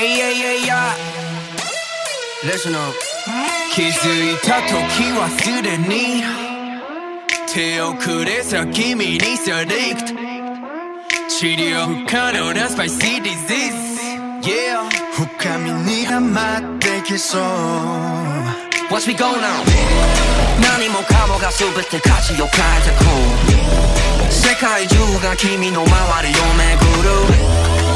Hey, yeah, yeah, yeah. Listen up. 気づいた時はすでに手遅れさ君にさリクト治療不可能なスパイシーディジーズ Yeah 深みにはまってきそう What's we going on? 何もかもが全て価値を変えてく世界中が君の周りを巡る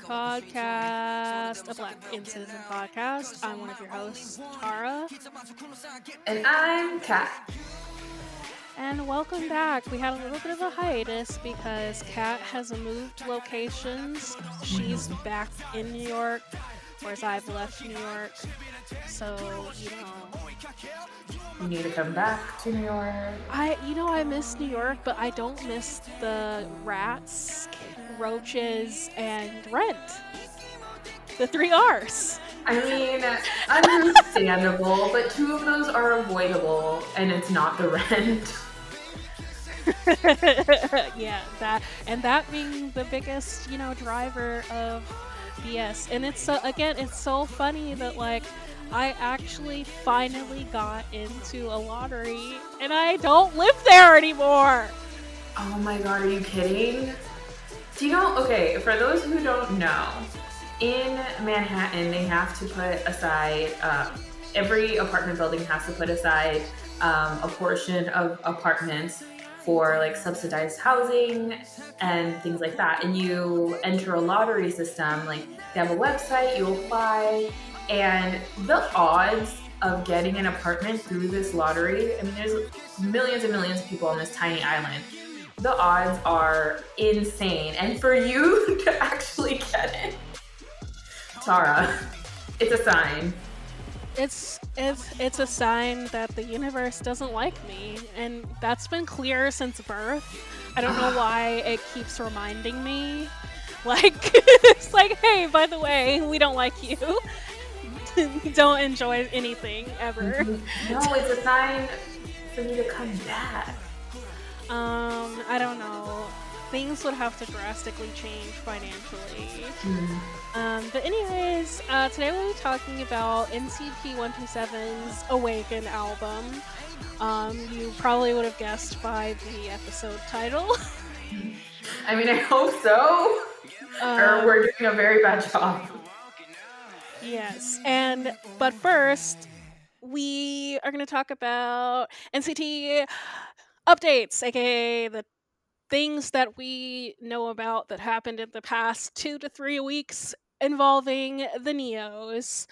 Podcast, a Black Citizen podcast. I'm one of your hosts, Tara, And I'm Kat. and welcome back. We had a little bit of a hiatus because Kat has moved locations. She's back in New York, whereas I've left New York. So, you know, You need to come back to New York. I, you know, I miss New York, but I don't miss the rats, roaches, and rent. The three R's. I mean, understandable, but two of those are avoidable, and it's not the rent. yeah, that and that being the biggest, you know, driver of BS. And it's so again, it's so funny that like I actually finally got into a lottery and I don't live there anymore. Oh my god, are you kidding? Do you know? Okay, for those who don't know, in Manhattan, they have to put aside, um, every apartment building has to put aside um, a portion of apartments for like subsidized housing and things like that. And you enter a lottery system, like they have a website, you apply, and the odds of getting an apartment through this lottery, I mean, there's millions and millions of people on this tiny island the odds are insane. And for you to actually get it, Tara, it's a sign. It's it's it's a sign that the universe doesn't like me, and that's been clear since birth. I don't know why it keeps reminding me. Like it's like, hey, by the way, we don't like you. don't enjoy anything ever. No, it's a sign for you to come back. Um, I don't know. Things would have to drastically change financially. Um, but anyways, uh, today we'll be talking about NCT 127's Awaken album. Um, you probably would have guessed by the episode title. I mean, I hope so. or Um, we're doing a very bad job. Yes, and but first, we are going to talk about NCT updates, aka the things that we know about that happened in the past two to three weeks involving the Neos.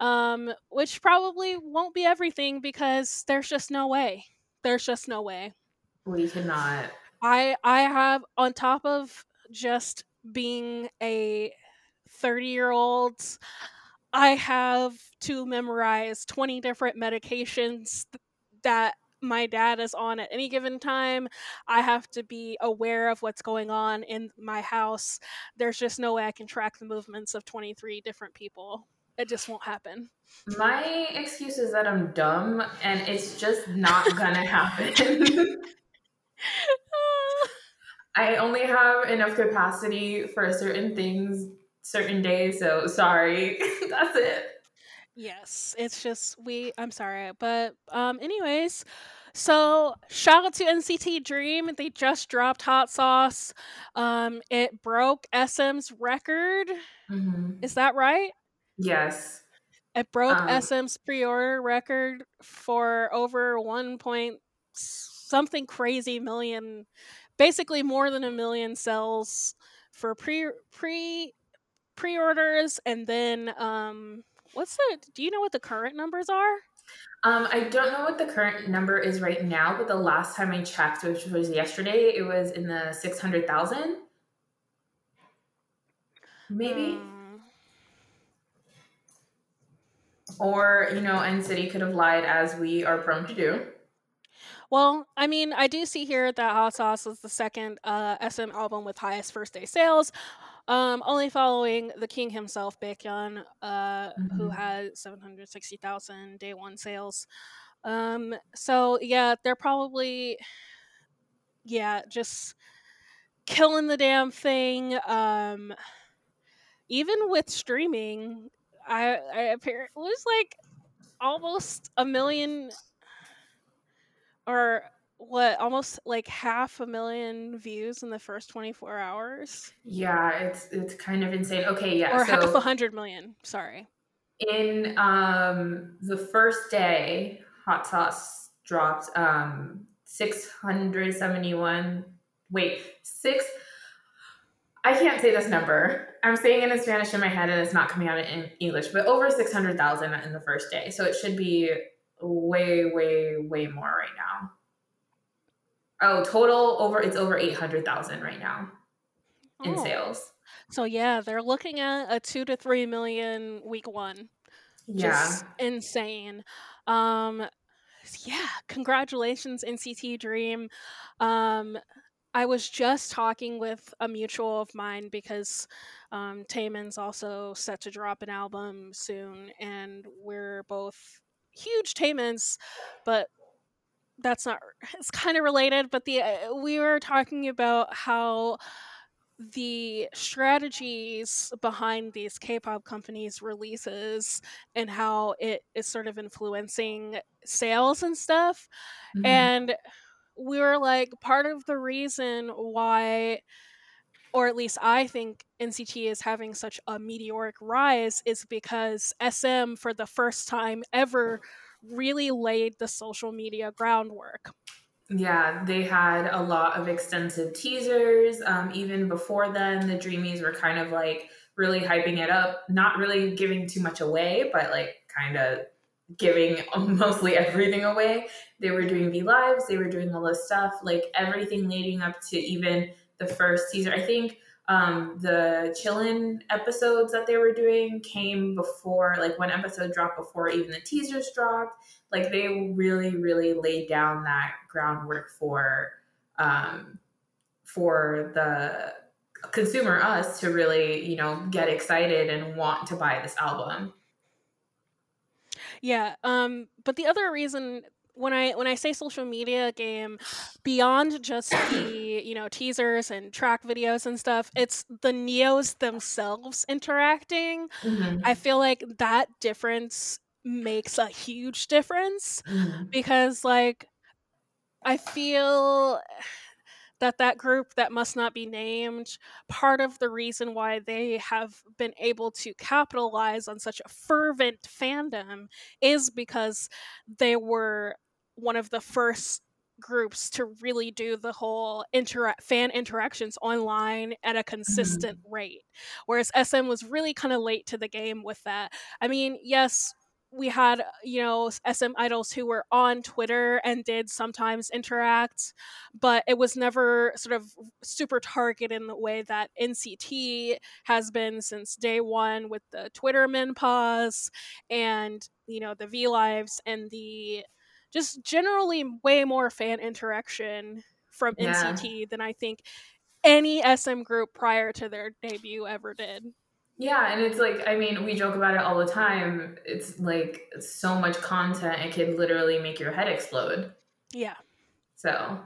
Um, which probably won't be everything because there's just no way. There's just no way. We cannot. I I have on top of just being a 30 year old I have to memorize 20 different medications th- that my dad is on at any given time. I have to be aware of what's going on in my house. There's just no way I can track the movements of 23 different people. It just won't happen. My excuse is that I'm dumb, and it's just not gonna happen. I only have enough capacity for certain things, certain days, so sorry. That's it. Yes, it's just we. I'm sorry, but um. Anyways, so shout out to NCT Dream. They just dropped Hot Sauce. Um, it broke SM's record. Mhm. Is that right? Yes. It broke Um, SM's pre-order record for over one point something crazy million, basically more than a million cells for pre pre pre-orders and then um what's the do you know what the current numbers are Um, I don't know what the current number is right now, but the last time I checked, which was yesterday, it was in the six hundred thousand, maybe. Hmm. Or you know, N City could have lied, as we are prone to do. well i mean i do see here that hot sauce is the second uh sm album with highest first day sales um only following the king himself Baekhyun, uh who Mhm. had 760000 day one sales um so yeah they're probably yeah just killing the damn thing um even with streaming i i appear it was like almost a million or what almost like half a million views in the first 24 hours Yeah, it's it's kind of insane. Okay, yeah. or so half a hundred million sorry in um the first day, hot sauce dropped um six hundred seventy one. Wait, six. I can't say this number. I'm saying it in Spanish in my head, and it's not coming out in English. But over six hundred thousand in the first day, so it should be way, way, way more right now. Oh, total over it's over eight hundred thousand right now in Oh. sales. so yeah they're looking at a two to three million week one Yeah, just insane um yeah congratulations nct dream um i was just talking with a mutual of mine because um Taemin's also set to drop an album soon and we're both huge Taemins but that's not it's kind of related but the uh, we were talking about how the strategies behind these K-pop companies releases and how it is sort of influencing sales and stuff Mhm. and we were like part of the reason why or at least I think NCT is having such a meteoric rise is because SM for the first time ever really laid the social media groundwork. Yeah, they had a lot of extensive teasers. Um, even before then, the Dreamies were kind of like really hyping it up, not really giving too much away, but like kind of giving mostly everything away. They were doing V Lives, they were doing all this stuff, like everything leading up to even the first teaser. I think um, the Chillin episodes that they were doing came before, like one episode dropped before even the teasers dropped. Like they really really laid down that groundwork for um for the consumer us to really you know get excited and want to buy this album. Yeah, um but the other reason when I when I say social media game beyond just the, you know, teasers and track videos and stuff, it's the Neos themselves interacting. I feel like that difference makes a huge difference Mhm. because like I feel that that group that must not be named part of the reason why they have been able to capitalize on such a fervent fandom is because they were one of the first groups to really do the whole intera- fan interactions online at a consistent mm-hmm. rate. Whereas SM was really kind of late to the game with that. I mean yes we had uh, you know SM idols who were on Twitter and did sometimes interact, but it was never sort of super targeted in the way that NCT has been since day one with the Twitter min pause and you know the V lives and the just generally way more fan interaction from Yeah. NCT than I think any SM group prior to their debut ever did. Yeah and it's like i mean we joke about it all the time. It's like so much content it could literally make your head explode. Yeah. So,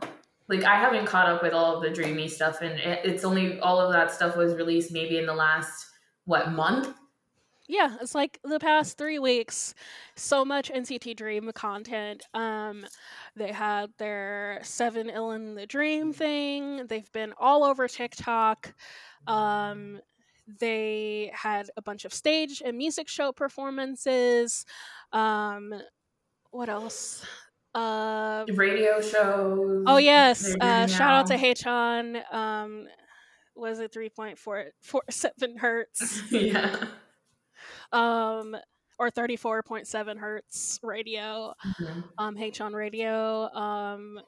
like, I haven't caught up with all of the dreamy stuff, and it, it's only all of that stuff was released maybe in the last what month. yeah it's like the past three weeks so much nct dream content. Um they had their seven ill in the dream thing. They've been all over tiktok. Um they had a bunch of stage and music show performances um what else uh Radio shows. Oh yes, uh, shout out to now. Haechan. Um, was it 3.47 hertz yeah. um or 34.7 hertz radio Mhm. um H on radio um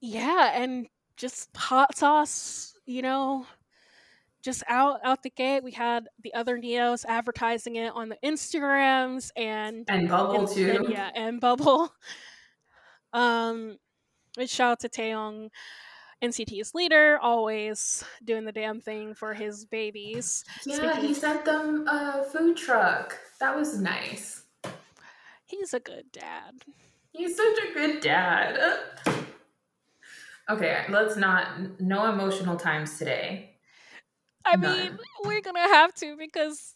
yeah and just hot sauce you know just out out the gate we had the other neos advertising it on the instagrams and And Bubble and, too. and yeah and bubble um shout out to Taeyong NCT's leader always doing the damn thing for his babies Yeah, Speaking he sent them a food truck. That was nice. he's a good dad He's such a good dad. Okay, let's not. No emotional times today. I mean, we're gonna have to because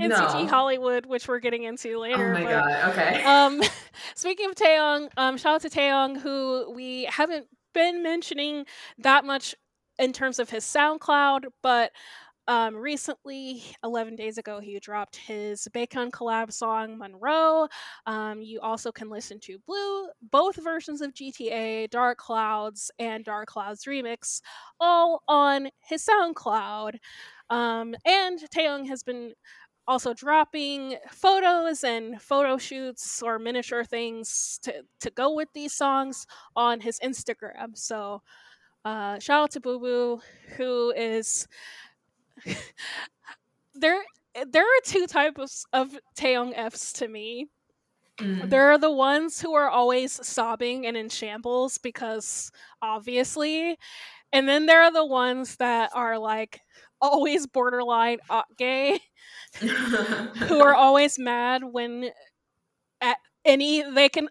NCT No. Hollywood, which we're getting into Oh later. my but, god. Okay. Um, speaking of Taeyong, um, shout out to Taeyong, who we haven't been mentioning that much in terms of his SoundCloud, but um, recently, 11 days ago, he dropped his Bacon collab song Monroe. Um, you also can listen to Blue, both versions of GTA, Dark Clouds, and Dark Clouds Remix, all on his SoundCloud. Um, and Taeyong has been also dropping photos and photo shoots or miniature things to, to go with these songs on his Instagram. So uh, shout out to Boo Boo, who is there. There are two types of Taeyong Fs to me. Mm. There are the ones who are always sobbing and in shambles because obviously, and then there are the ones that are like always borderline uh, gay who are always mad when at any they can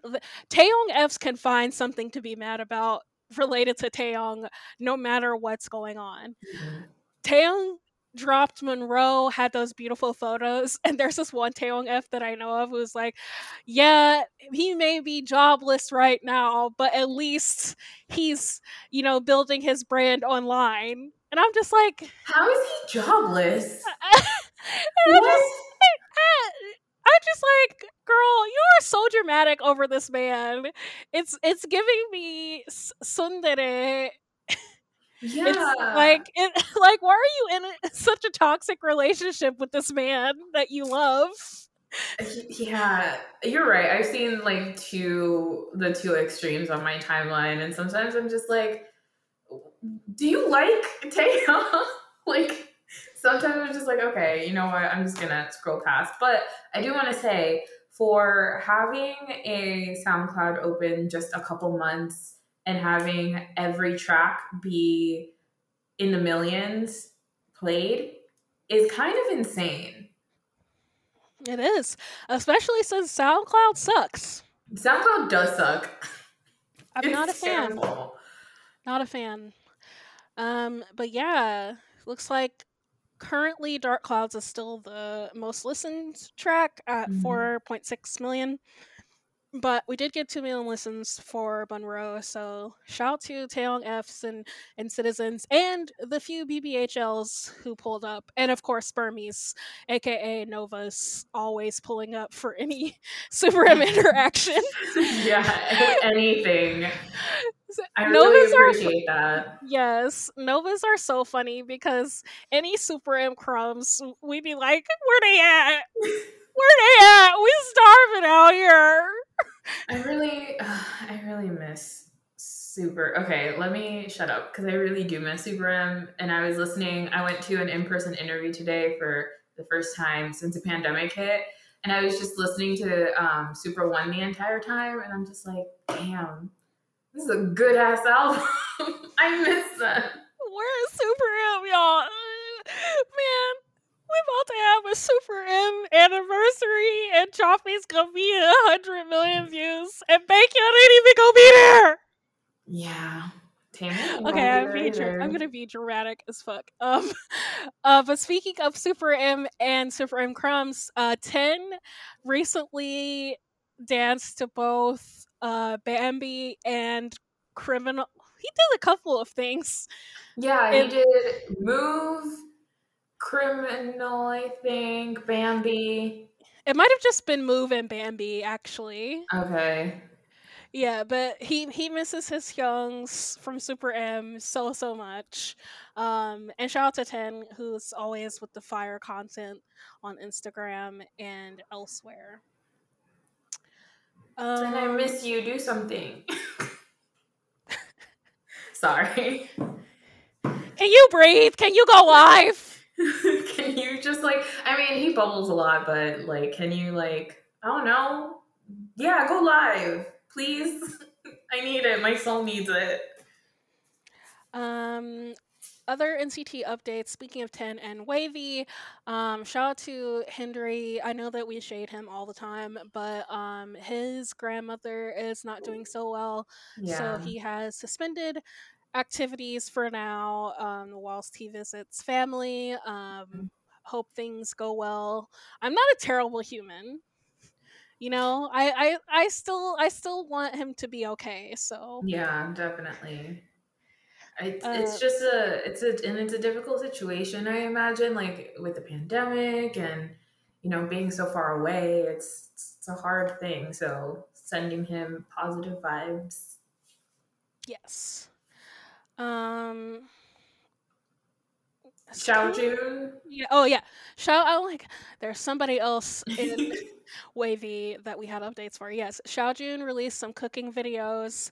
Taeyong Fs can find something to be mad about related to Taeyong no matter what's going on. Taeyong dropped Monroe, had those beautiful photos, and there's this one Taeyong F that I know of who's like, yeah, he may be jobless right now, but at least he's, you know, building his brand online. And I'm just like, How is he jobless? What? just ah, I'm just like, girl, you are so dramatic over this man. It's it's giving me s- tsundere. Yeah. It's like it, like why are you in a, such a toxic relationship with this man that you love? Uh, yeah, you're right. I've seen like two the two extremes on my timeline, and sometimes I'm just like, do you like Taeyong? like sometimes I'm just like, okay, you know what? I'm just gonna scroll past. But I do want to say for having a SoundCloud open just a couple months and having every track be in the millions played is kind of insane. It is, especially since SoundCloud sucks. SoundCloud does suck. I'm not a It's fan. terrible. Not a fan. Um, but yeah, looks like currently Dark Clouds is still the most listened track at Mhm. 4.6 million. But we did get 2 million listens for Monroe, so shout out to Taeyong Fs and, and Citizens and the few BBHLs who pulled up. And of course, Burmese, aka Novas, always pulling up for any Super M interaction. yeah, anything. I Novas really are appreciate that. Yes, Novas are so funny because any Super M crumbs, we'd be like, where they at? Where they at? We starving out here. I really, I really miss Super. Okay, let me shut up because I really do miss Super M. And I was listening. I went to an in-person interview today for the first time since the pandemic hit, and I was just listening to um, Super One the entire time, and I'm just like, damn, this is a good ass album. I miss that. Where is Super M, y'all? Man, we about to have a Super M anniversary, and Jopping's gonna be at 100 million views, and Baekhyun ain't even gonna be there. Yeah. Okay, I'm, being dra- I'm gonna be dramatic as fuck. Um, uh, but speaking of Super M and Super M Crumbs, uh, Ten recently danced to both uh Bambi and Criminal. He did a couple of things. Yeah, It- he did Move, Criminal, I think, Bambi. It might have just been Move and Bambi, actually. Okay. Yeah, but he he misses his Hyungs from Super M so so much. Um, and shout out to Ten, who's always with the fire content on Instagram and elsewhere. Um, and I miss you. Do something. Sorry. can you breathe? Can you go live? can you just like? I mean, he bubbles a lot, but like, can you like? I don't know. Yeah, go live, please. I need it. My soul needs it. Um, other NCT updates. Speaking of Ten and Wavy, um, shout out to Hendery. I know that we shade him all the time, but um, his grandmother is not doing so well. Yeah. So he has suspended activities for now um, whilst he visits family. Um, hope things go well. I'm not a terrible human. You know, I, I I still I still want him to be okay. So Yeah, definitely. It's, Uh, it's just a it's a and it's a difficult situation. I imagine, like with the pandemic and you know being so far away, it's it's a hard thing. So sending him positive vibes. yes. Um. Xiao Jun. Yeah. Oh yeah. Shout out like there's somebody else in Wavy that we had updates for. Yes, Xiaojun released some cooking videos.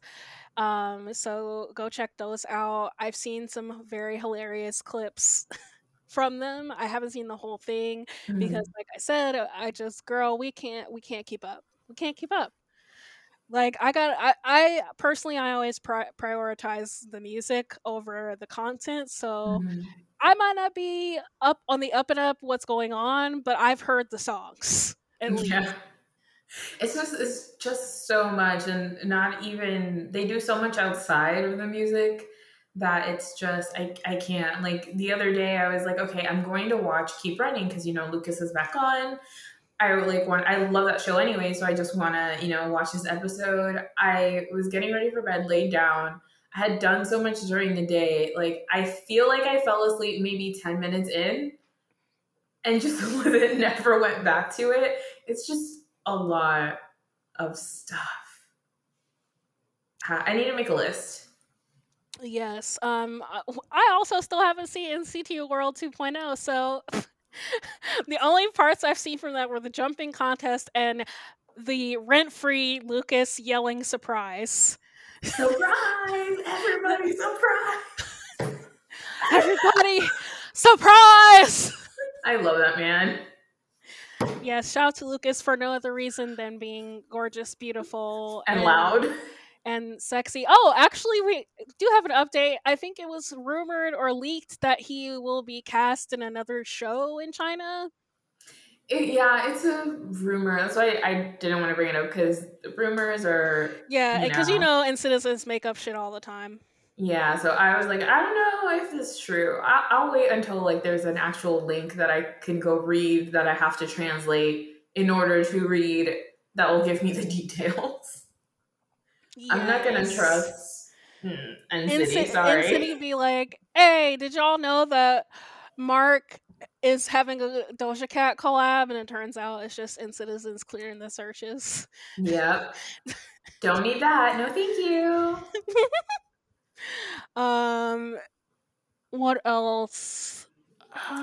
Um, so go check those out. I've seen some very hilarious clips from them. I haven't seen the whole thing because like I said, I just girl, we can't we can't keep up. We can't keep up. Like I got I, I personally I always pri- prioritize the music over the content. So Mhm. I might not be up on the up and up what's going on, but I've heard the songs at least. Yeah. It's just it's just so much and not even they do so much outside of the music that it's just I, I can't like the other day I was like okay I'm going to watch Keep Running because you know Lucas is back on I like want I love that show anyway so I just want to you know watch this episode I was getting ready for bed laid down I had done so much during the day like I feel like I fell asleep maybe 10 minutes in and just never went back to it it's just a lot of stuff. I need to make a list. Yes. Um I also still haven't seen NCT World 2.0, so the only parts I've seen from that were the jumping contest and the rent-free Lucas yelling surprise. Surprise! Everybody, surprise! Everybody surprise! I love that man. Yes, shout out to Lucas for no other reason than being gorgeous, beautiful, And loud. And sexy. Oh, actually, we do have an update. I think it was rumored or leaked that he will be cast in another show in China. It- yeah, it's a rumor. That's why I didn't want to bring it up because rumors are. Yeah, because you know. know, and citizens make up shit all the time. Yeah, so I was like, I don't know if this is true. I- I'll wait until like there's an actual link that I can go read that I have to translate in order to read that will give me the details. I'm not gonna trust hmm, NCT. Incity, sorry. Incity be like, hey, did y'all know that Mark is having a Doja Cat collab? And it turns out it's just in citizens clearing the searches. Yep. Don't need that. No, thank you. Um, what else? Uh,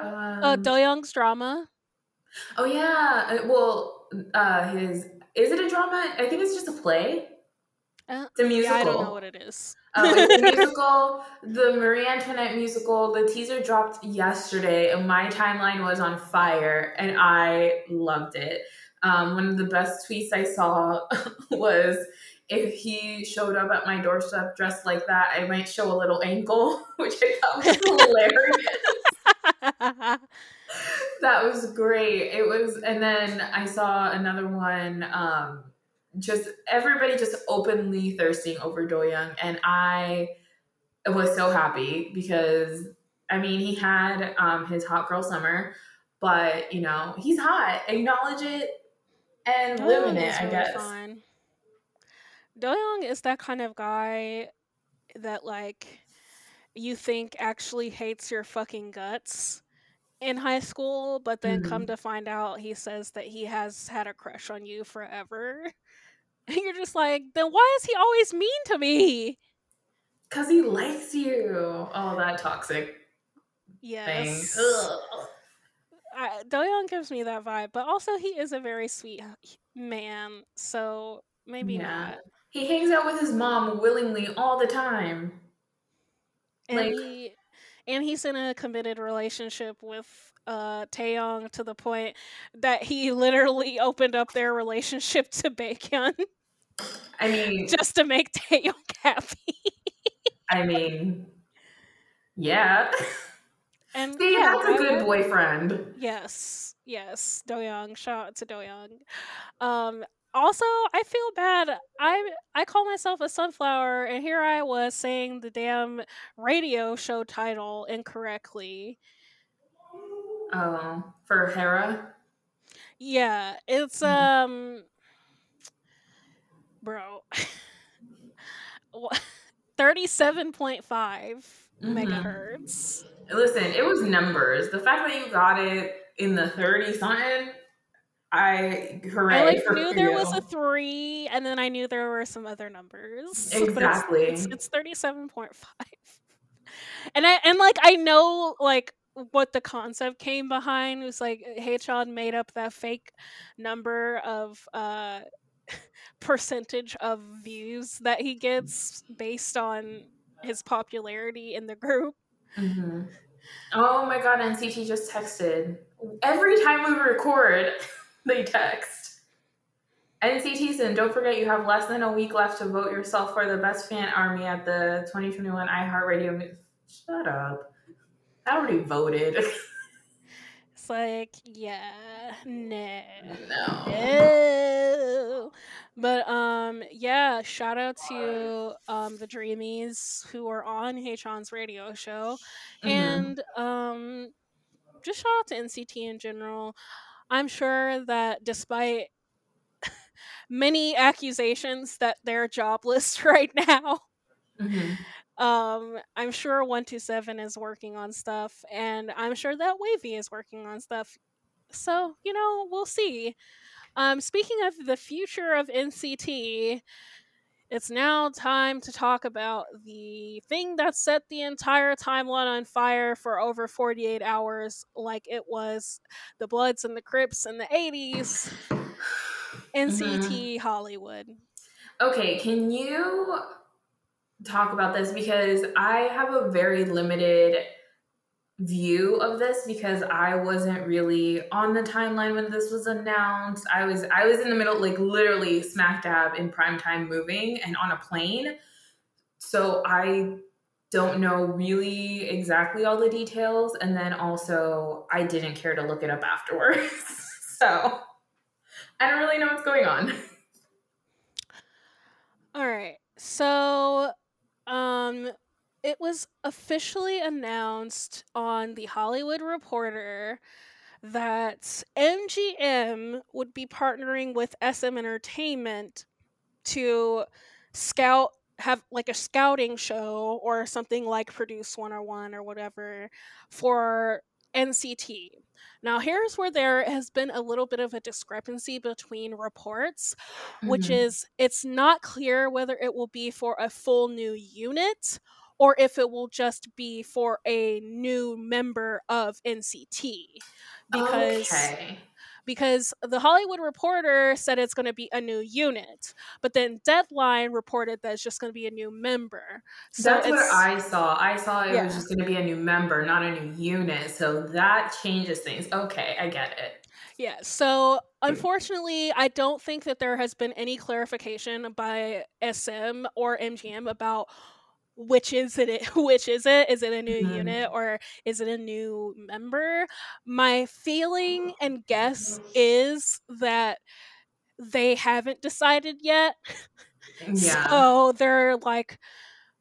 Um, uh Doyoung's drama. oh yeah. uh, Well, uh, his is it a drama? I think it's just a play. Uh, It's a musical. Yeah, I don't know what it is. Oh, it's a musical. The Marie Antoinette musical. The teaser dropped yesterday, and my timeline was on fire, and I loved it. Um, one of the best tweets I saw was, "If he showed up at my doorstep dressed like that, I might show a little ankle," which I thought was hilarious. That was great. It was, and then I saw another one. Um, just everybody just openly thirsting over Doyoung, and I was so happy because I mean he had um, his hot girl summer, but you know he's hot. Acknowledge it and live in it. is I really guess. fine. Doyoung is that kind of guy that like you think actually hates your fucking guts in high school, but then come Mhm. to find out he says that he has had a crush on you forever. And you're just like, then why is he always mean to me? Cause he likes you. Oh, that toxic thing. Yes. Ugh. I, Doyoung gives me that vibe, but also he is a very sweet man, so maybe Yeah. not. He hangs out with his mom willingly all the time. And Like- he and he's in a committed relationship with uh Taeyong to the point that he literally opened up their relationship to Baekhyun I mean, just to make Taeyong happy. I mean, yeah. And See, yeah, that's a good boyfriend. Yes, yes, Doyoung. Shout out to Doyoung. Um, also, I feel bad. I I call myself a sunflower, and here I was saying the damn radio show title incorrectly. Oh, for Hera. Yeah, it's Mhm. um, bro, thirty-seven point five Mhm. megahertz. Listen, it was numbers. The fact that you got it in the 30 something, I hooray I like knew there you. was a three, and then I knew there were some other numbers. but it's- Exactly. it's, it's thirty-seven point five, and I and like I know like what the concept came behind It was like Haechan made up that fake number of uh percentage of views that he gets based on his popularity in the group. Mhm. Oh my god, NCT just texted. Every time we record, they text. NCTzen, don't forget you have less than a week left to vote yourself for the best fan army at the 2021 iHeartRadio. Shut up. I already voted. It's like, yeah, no. no. No. But um yeah, shout out to um the Dreamies who are on Haechan's radio show. Mhm. And um just shout out to NCT in general. I'm sure that despite many accusations that they're jobless right now, Mhm. um i'm sure 127 is working on stuff and i'm sure that wavy is working on stuff so you know we'll see um speaking of the future of nct it's now time to talk about the thing that set the entire timeline on fire for over 48 hours like it was the bloods and the crips in the 80s nct mm-hmm. hollywood. Okay, can you talk about this? Because I have a very limited view of this because I wasn't really on the timeline when this was announced. I was I was in the middle like literally smack dab in prime time moving and on a plane. So I don't know really exactly all the details and then also I didn't care to look it up afterwards. so I don't really know what's going on. All right. So, um, it was officially announced on the Hollywood Reporter that MGM would be partnering with SM Entertainment to scout have like a scouting show or something like Produce 101 or whatever for NCT. Now, here's where there has been a little bit of a discrepancy between reports which Mhm. is it's not clear whether it will be for a full new unit or if it will just be for a new member of NCT because okay. because the Hollywood Reporter said it's going to be a new unit but then Deadline reported that it's just going to be a new member so That's what I saw. I saw it Yeah. was just going to be a new member, not a new unit. So that changes things. Okay, I get it. Yeah, so unfortunately, I don't think that there has been any clarification by SM or MGM about which is it which is it is it a new Mhm. unit or is it a new member my feeling and guess is that they haven't decided yet Yeah. so they're like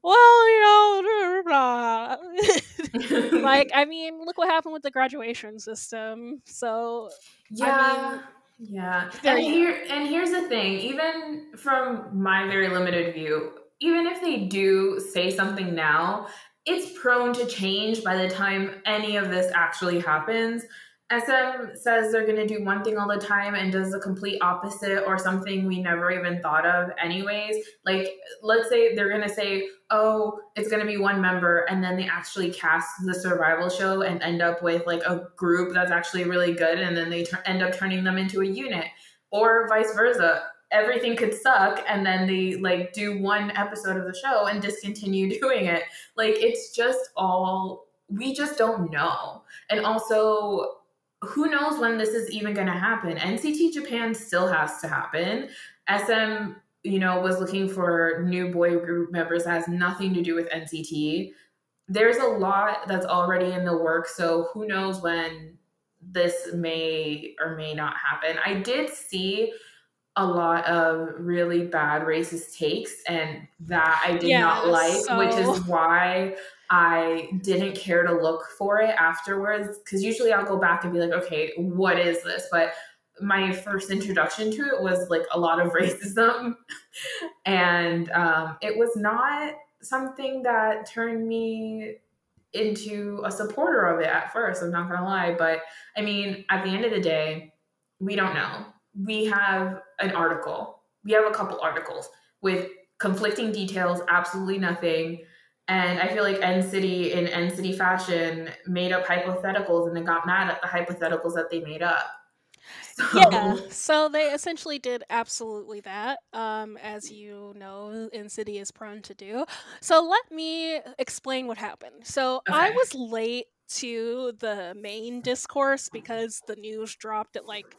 well you know blah, blah, like i mean look what happened with the graduation system so yeah. yeah. And here and here's the thing, even from my very limited view, even if they do say something now, it's prone to change by the time any of this actually happens. SM says they're going to do one thing all the time and does the complete opposite or something we never even thought of, anyways. Like, let's say they're going to say, oh, it's going to be one member, and then they actually cast the survival show and end up with like a group that's actually really good, and then they tur- end up turning them into a unit, or vice versa. Everything could suck, and then they like do one episode of the show and discontinue doing it. Like, it's just all, we just don't know. And also, who knows when this is even going to happen? NCT Japan still has to happen. SM, you know, was looking for new boy group members that has nothing to do with NCT. There's a lot that's already in the work, so who knows when this may or may not happen. I did see a lot of really bad racist takes, and that I did Yeah, not like, which is why I didn't care to look for it afterwards. Because usually I'll go back and be like, okay, what is this? But my first introduction to it was like a lot of racism, and um, it was not something that turned me into a supporter of it at first. I'm not gonna lie, but I mean, at the end of the day, we don't know. We have an article. We have a couple articles with conflicting details, absolutely nothing. And I feel like N City in N City fashion made up hypotheticals and then got mad at the hypotheticals that they made up. So, Yeah, so they essentially did absolutely that, um, as you know, N City is prone to do. So let me explain what happened. So I was late to the main discourse because the news dropped at like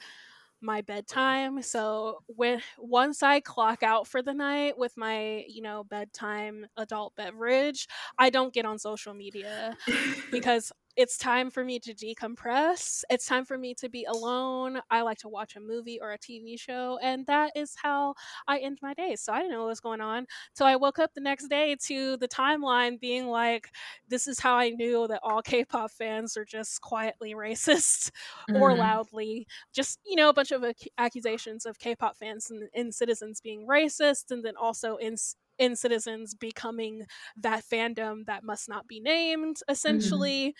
my bedtime. So when once I clock out for the night with my, you know, bedtime adult beverage, I don't get on social media because it's time for me to decompress. It's time for me to be alone. I like to watch a movie or a TV show, and that is how I end my day. So I didn't know what was going on. So I woke up the next day to the timeline being like, this is how I knew that all K pop fans are just quietly racist or Mhm. loudly. Just, you know, a bunch of ac- accusations of K pop fans and, and citizens being racist, and then also in in citizens becoming that fandom that must not be named essentially.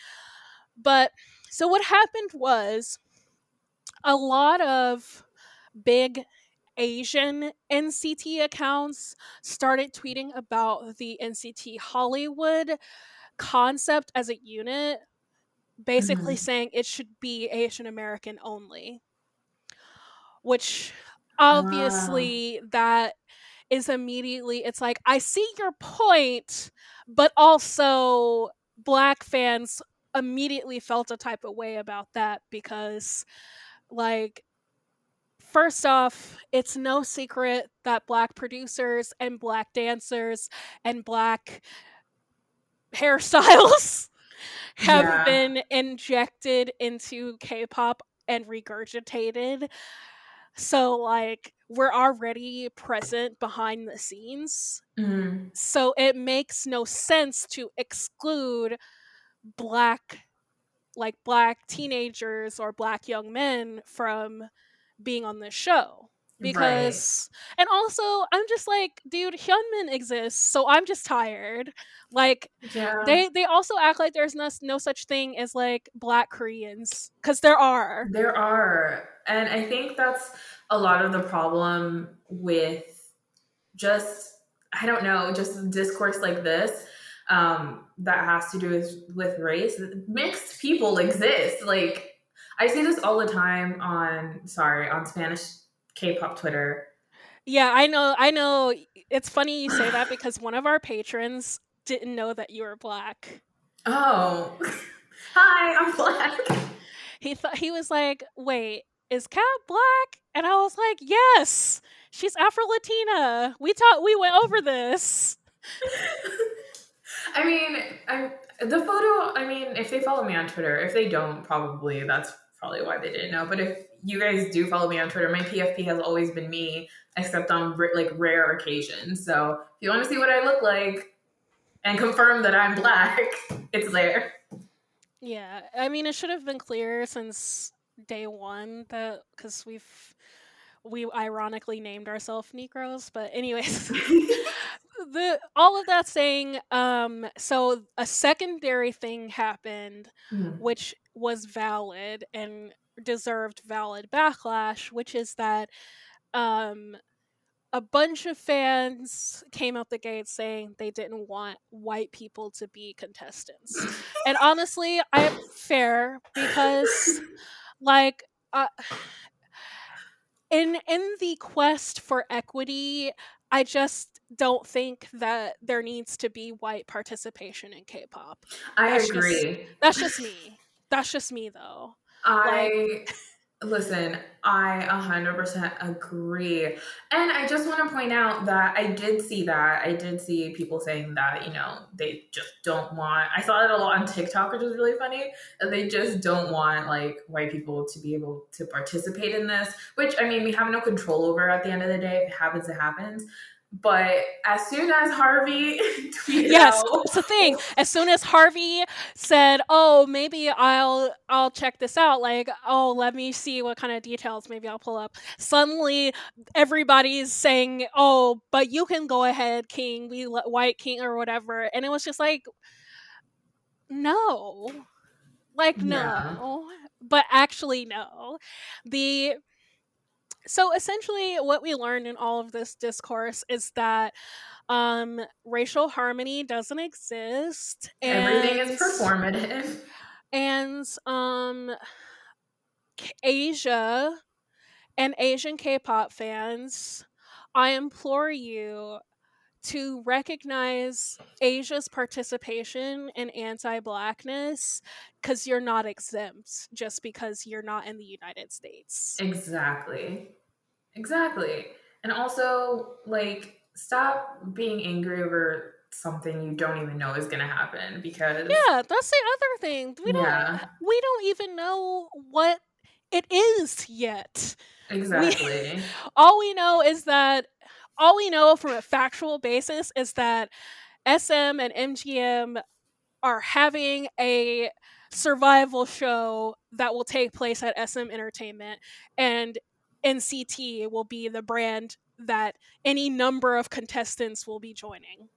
But so what happened was a lot of big asian nct accounts started tweeting about the nct hollywood concept as a unit basically Mhm. saying it should be asian american only. Which obviously that is immediately it's like i see your point but also black fans immediately felt a type of way about that because like first off it's no secret that black producers and black dancers and black hairstyles have Yeah. been injected into k-pop and regurgitated so like we're already present behind the scenes Mhm. so it makes no sense to exclude black like black teenagers or black young men from being on this show because and also i'm just like dude hyunmin exists so i'm just tired like yeah. they they also act like there's no, no such thing as like black koreans because there are There are. And I think that's a lot of the problem with just, I don't know, just discourse like this um, that has to do with, with race. Mixed people exist. Like, I see this all the time on, sorry, on Spanish K pop Twitter. Yeah, I know. I know. It's funny you say that because one of our patrons didn't know that you were black. Oh, hi, I'm black. He thought he was like, "Wait, is Kat black?" And I was like, "Yes, she's Afro Latina. We taught. We went over this." I mean, I the photo. I mean, if they follow me on Twitter, if they don't, probably that's probably why they didn't know. But if you guys do follow me on Twitter, my PFP has always been me, except on r- like rare occasions. So if you want to see what I look like and confirm that I'm black, it's there. Yeah, I mean, it should have been clear since day one that because we've we ironically named ourselves Negroes. But anyways, the all of that saying um so a secondary thing happened Mhm. which was valid and deserved valid backlash which is that um a bunch of fans came out the gate saying they didn't want white people to be contestants. And honestly I'm fair because like uh, in in the quest for equity i just don't think that there needs to be white participation in k-pop. I That's just- agree. that's just me. That's just me though I listen, I 100% agree. And I just want to point out that I did see that. I did see people saying that, you know, they just don't want I saw it a lot on TikTok, which was really funny. They just don't want like white people to be able to participate in this, which I mean, we have no control over at the end of the day. If it happens, it happens. But as soon as Harvey tweeted yes out, that's the thing. As soon as harvey said oh maybe i'll i'll check this out like oh let me see what kind of details maybe i'll pull up suddenly everybody's saying oh but you can go ahead king we white king or whatever. And it was just like no. Like Yeah. no but actually no. The so essentially what we learned in all of this discourse is that um racial harmony doesn't exist everything is performative. and um asia and asian k-pop fans i implore you to recognize asia's participation in anti-blackness because you're not exempt just because you're not in the united states Exactly. Exactly. And also, like, stop being angry over something you don't even know is going to happen because. yeah that's the other thing we don't we don't even know what it is yet Exactly. all we know is that all we know from a factual basis is that SM and MGM are having a survival show that will take place at SM Entertainment and NCT will be the brand that any number of contestants will be joining.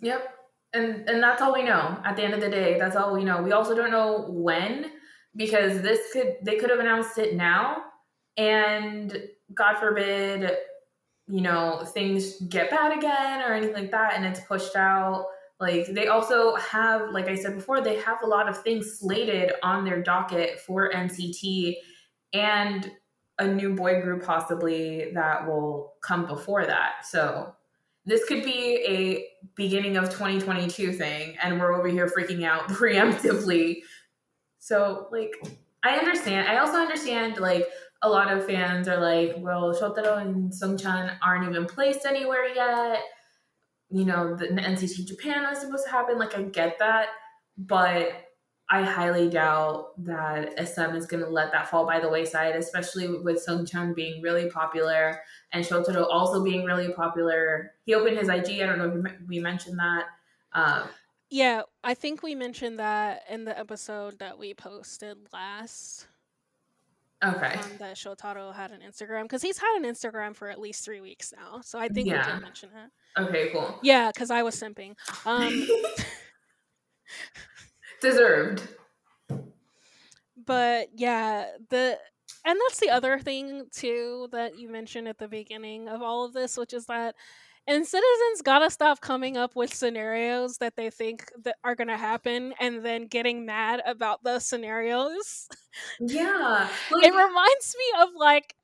Yep. And and that's all we know. At the end of the day, that's all we know. We also don't know when because this could they could have announced it now and God forbid, you know, things get bad again or anything like that and it's pushed out. Like they also have like I said before, they have a lot of things slated on their docket for NCT and a new boy group possibly that will come before that. So this could be a beginning of 2022 thing and we're over here freaking out preemptively. So like i understand. I also understand like a lot of fans are like well shotaro and sungchan aren't even placed anywhere yet. You know the nct japan is supposed to happen. Like i get that. But i highly doubt that sm is going to let that fall by the wayside especially with sungchan being really popular and Shotaro also being really popular. He opened his IG. I don't know if we mentioned that. Um, Yeah, I think we mentioned that in the episode that we posted last. okay. Um, that Shotaro had an Instagram because he's had an Instagram for at least three weeks now. So I think we did mention it. Okay, cool. Yeah, because I was simping. Um, Deserved. but yeah, the and that's the other thing too that you mentioned at the beginning of all of this, which is that NCTzens gotta stop coming up with scenarios that they think that are gonna happen and then getting mad about those scenarios. Yeah. Like, it reminds me of like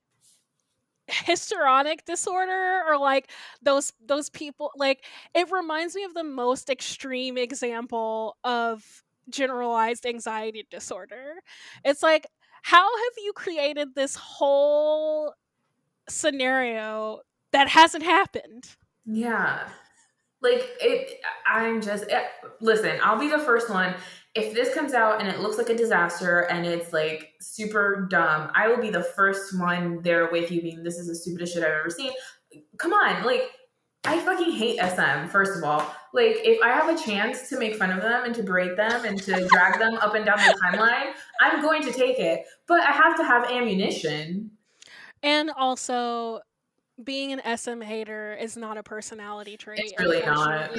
histrionic disorder or like those those people like it reminds me of the most extreme example of generalized anxiety disorder it's like how have you created this whole scenario that hasn't happened yeah. Like it. I'm just eh, listen. I'll be the first one. If this comes out and it looks like a disaster and it's like super dumb, I will be the first one there with you, being this is the stupidest shit I've ever seen. Come on, like I fucking hate SM, first of all. Like, if I have a chance to make fun of them and to berate them and to drag them up and down the timeline, I'm going to take it. But I have to have ammunition. and also being an SM hater is not a personality trait. It's really not.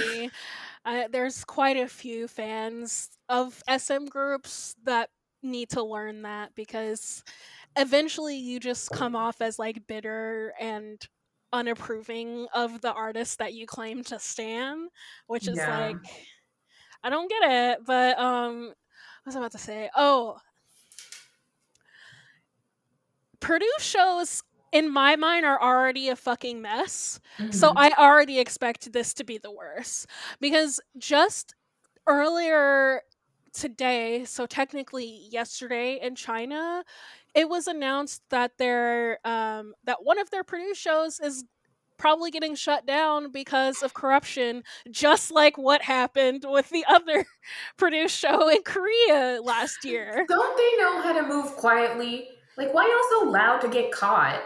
Uh, there's quite a few fans of SM groups that need to learn that because eventually you just come off as like bitter and unapproving of the artist that you claim to stan, which is Yeah. like I don't get it. But um, what was I about to say? Oh, produce shows in my mind are already a fucking mess. So Mhm. I already expect this to be the worst because just earlier today, so technically yesterday in China, it was announced that their um that one of their produce shows is probably getting shut down because of corruption, just like what happened with the other produce show in Korea last year. Don't they know how to move quietly? Like, why y'all so loud to get caught?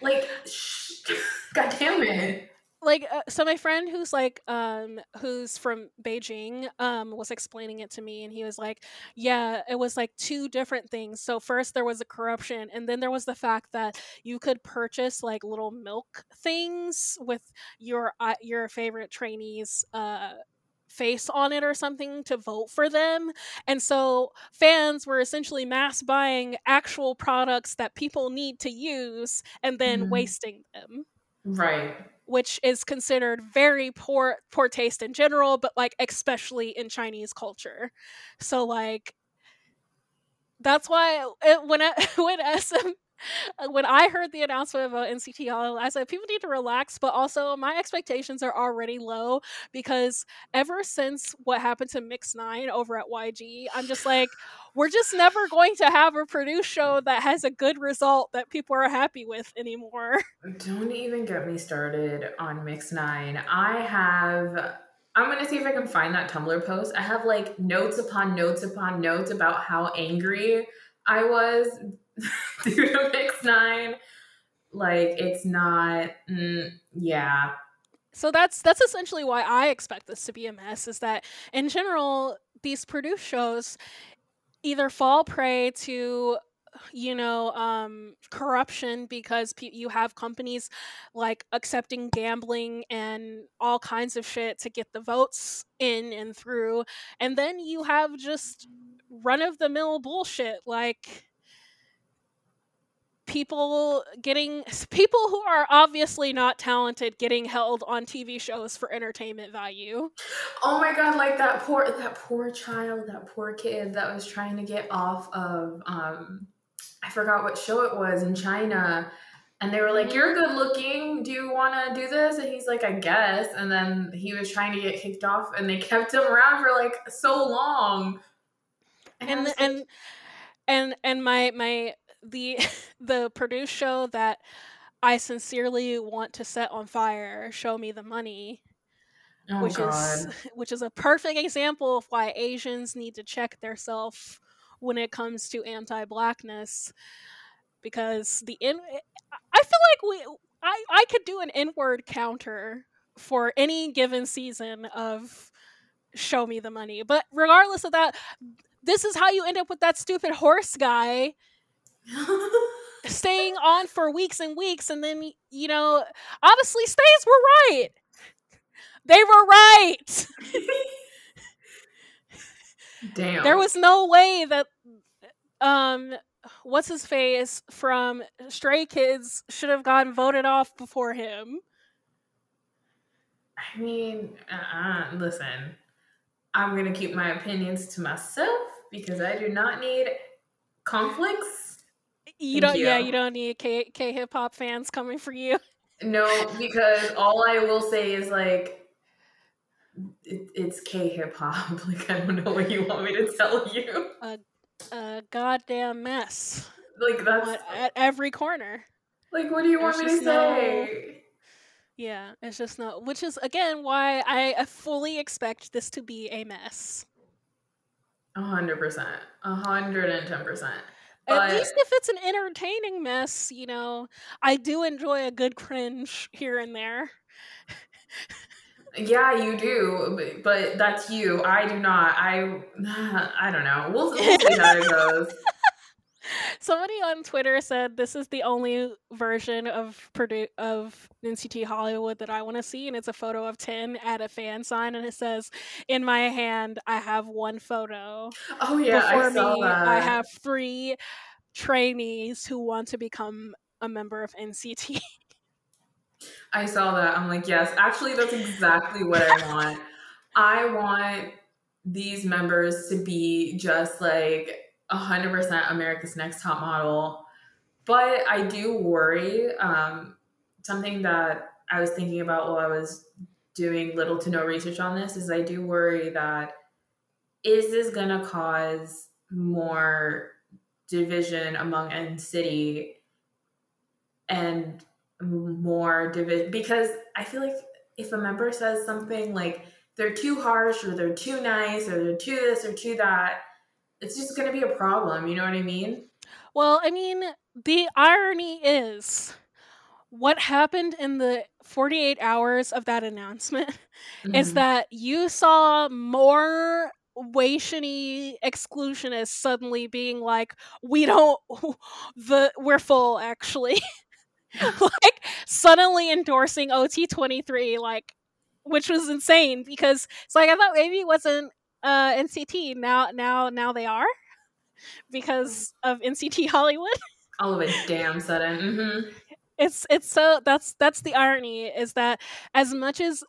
Like, shh. God damn it. Like uh, so my friend who's like um who's from beijing um was explaining it to me and he was like yeah it was like two different things so first there was the corruption and then there was the fact that you could purchase like little milk things with your uh, your favorite trainees uh face on it or something to vote for them and so fans were essentially mass buying actual products that people need to use and then Mhm. wasting them Right. Which is considered very poor poor taste in general but like especially in chinese culture. So like that's why it, when I, when SM Uh, when I heard the announcement about NCT, All, I said people need to relax, but also my expectations are already low because ever since what happened to Mix Nine over at YG, I'm just like, we're just never going to have a produce show that has a good result that people are happy with anymore. Don't even get me started on Mix Nine. I have. I'm gonna see if I can find that Tumblr post. I have like notes upon notes upon notes about how angry I was due to Mix Nine. Like it's not. Mm, yeah. So that's that's essentially why I expect this to be a mess. Is that in general these produce shows either fall prey to you know um corruption because pe- you have companies like accepting gambling and all kinds of shit to get the votes in and through and then you have just run of the mill bullshit like people getting people who are obviously not talented getting held on TV shows for entertainment value. Oh my god, like that poor that poor child, that poor kid that was trying to get off of um I forgot what show it was in China. And they were like, You're good looking. Do you wanna do this? And he's like, I guess. And then he was trying to get kicked off and they kept him around for like so long. And the- like, and and and my my the the produce show that I sincerely want to set on fire, Show Me the Money, oh which god. is which is a perfect example of why Asians need to check their self when it comes to anti-blackness because the in eh, I feel like we I I could do an inward counter for any given season of show me the money but regardless of that this is how you end up with that stupid horse guy staying on for weeks and weeks and then you know honestly stays were right they were right Damn. there was no way that um what's his face from stray kids should have gotten voted off before him I mean, uh-uh, listen, I'm gonna keep my opinions to myself because I do not need conflicts. You don't yeah you. you don't need k k hip hop fans coming for you No, because all I will say is like, it, it's K hip hop. Like I don't know what you want me to tell you. a goddamn mess Like that's What- at every corner like, what do you want me to just no- say? yeah it's just not which is again why i fully expect this to be a mess A hundred percent, a hundred and ten percent. At least if it's an entertaining mess, you know, I do enjoy a good cringe here and there. Yeah, you do, but, but that's you. I do not. I I don't know. We'll, we'll see how it goes. Somebody on Twitter said this is the only version of produce of NCT Hollywood that I want to see, and it's a photo of Ten at a fan sign, and it says, "In my hand, I have one photo. Oh yeah, Before I saw me, that. I have three trainees who want to become a member of NCT." I saw that. I'm like, yes, actually, that's exactly what I want. I want these members to be just like 100% America's Next Top Model. But I do worry. Um, something that I was thinking about while I was doing little to no research on this is I do worry that is this going to cause more division among NCT and more division because I feel like if a member says something like they're too harsh or they're too nice or they're too this or too that, it's just going to be a problem. You know what I mean? Well, I mean, the irony is what happened in the 48 hours of that announcement is Mhm. that you saw more Waitiany exclusionists suddenly being like, we don't, the we're full actually. like suddenly endorsing OT23, like, which was insane because it's like I thought maybe it wasn't uh, NCT. Now, now, now they are because of NCT Hollywood. all of a damn sudden. hmm it's it's so that's that's the irony is that as much as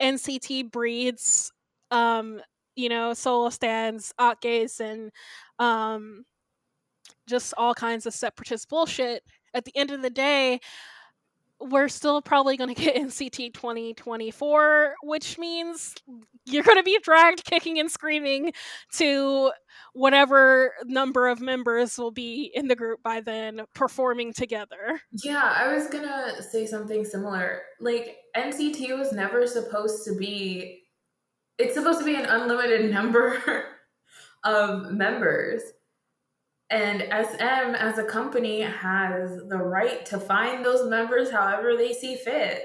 NCT breeds um you know solo stands gays and um just all kinds of separatist bullshit at the end of the day we're still probably going to get NCT 2024 which means you're going to be dragged kicking and screaming to whatever number of members will be in the group by then performing together Yeah, I was gonna say something similar. Like NCT was never supposed to be. It's supposed to be an unlimited number of members. And SM as a company has the right to find those members however they see fit.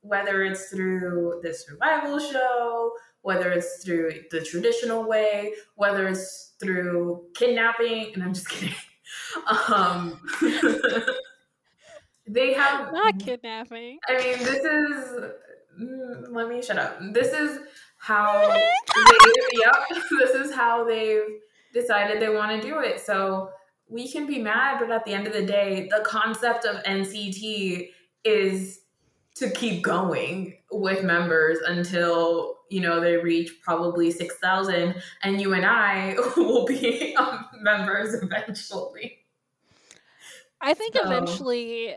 Whether it's through the survival show, whether it's through the traditional way, whether it's through kidnapping, and I'm just kidding. Um, they have not kidnapping I mean, this is. mm, Let me shut up. This is how they. yep. This is how they've decided they want to do it. So we can be mad, but at the end of the day, the concept of NCT is to keep going with members until you know they reach probably 6000 and you and i will be um, members eventually I think So- eventually,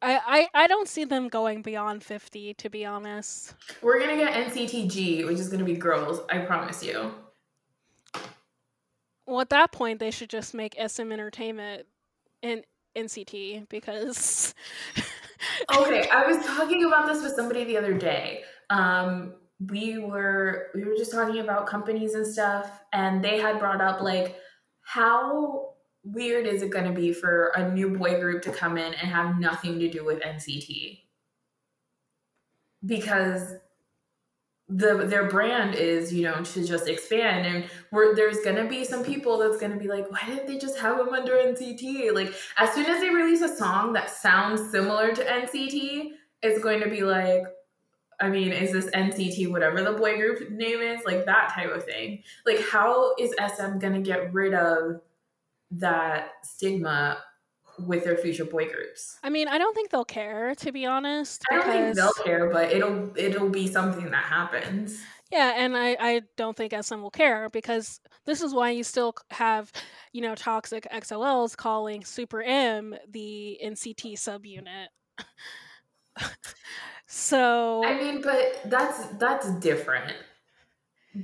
I, I I don't see them going beyond fifty. To be honest, we're gonna get nctg which is gonna be girls i promise you well, at that point, they should just make SM Entertainment in NCT because okay i was talking about this with somebody the other day. Um we were we were just talking about companies and stuff and they had brought up like how weird is it going to be for a new boy group to come in and have nothing to do with nct because the their brand is you know to just expand. And we're, there's gonna be some people that's gonna be like why didn't they just have them under nct like as soon as they release a song that sounds similar to nct it's going to be like i mean is this nct whatever the boy group name is? Like that type of thing. Like how is sm gonna get rid of that stigma with their future boy groups I mean, I don't think they'll care. To be honest, i don't think they'll care but it'll it'll be something that happens Yeah, and I, I don't think SM will care because this is why you still have, you know, toxic XOLs calling Super M the NCT subunit. so I mean, but that's that's different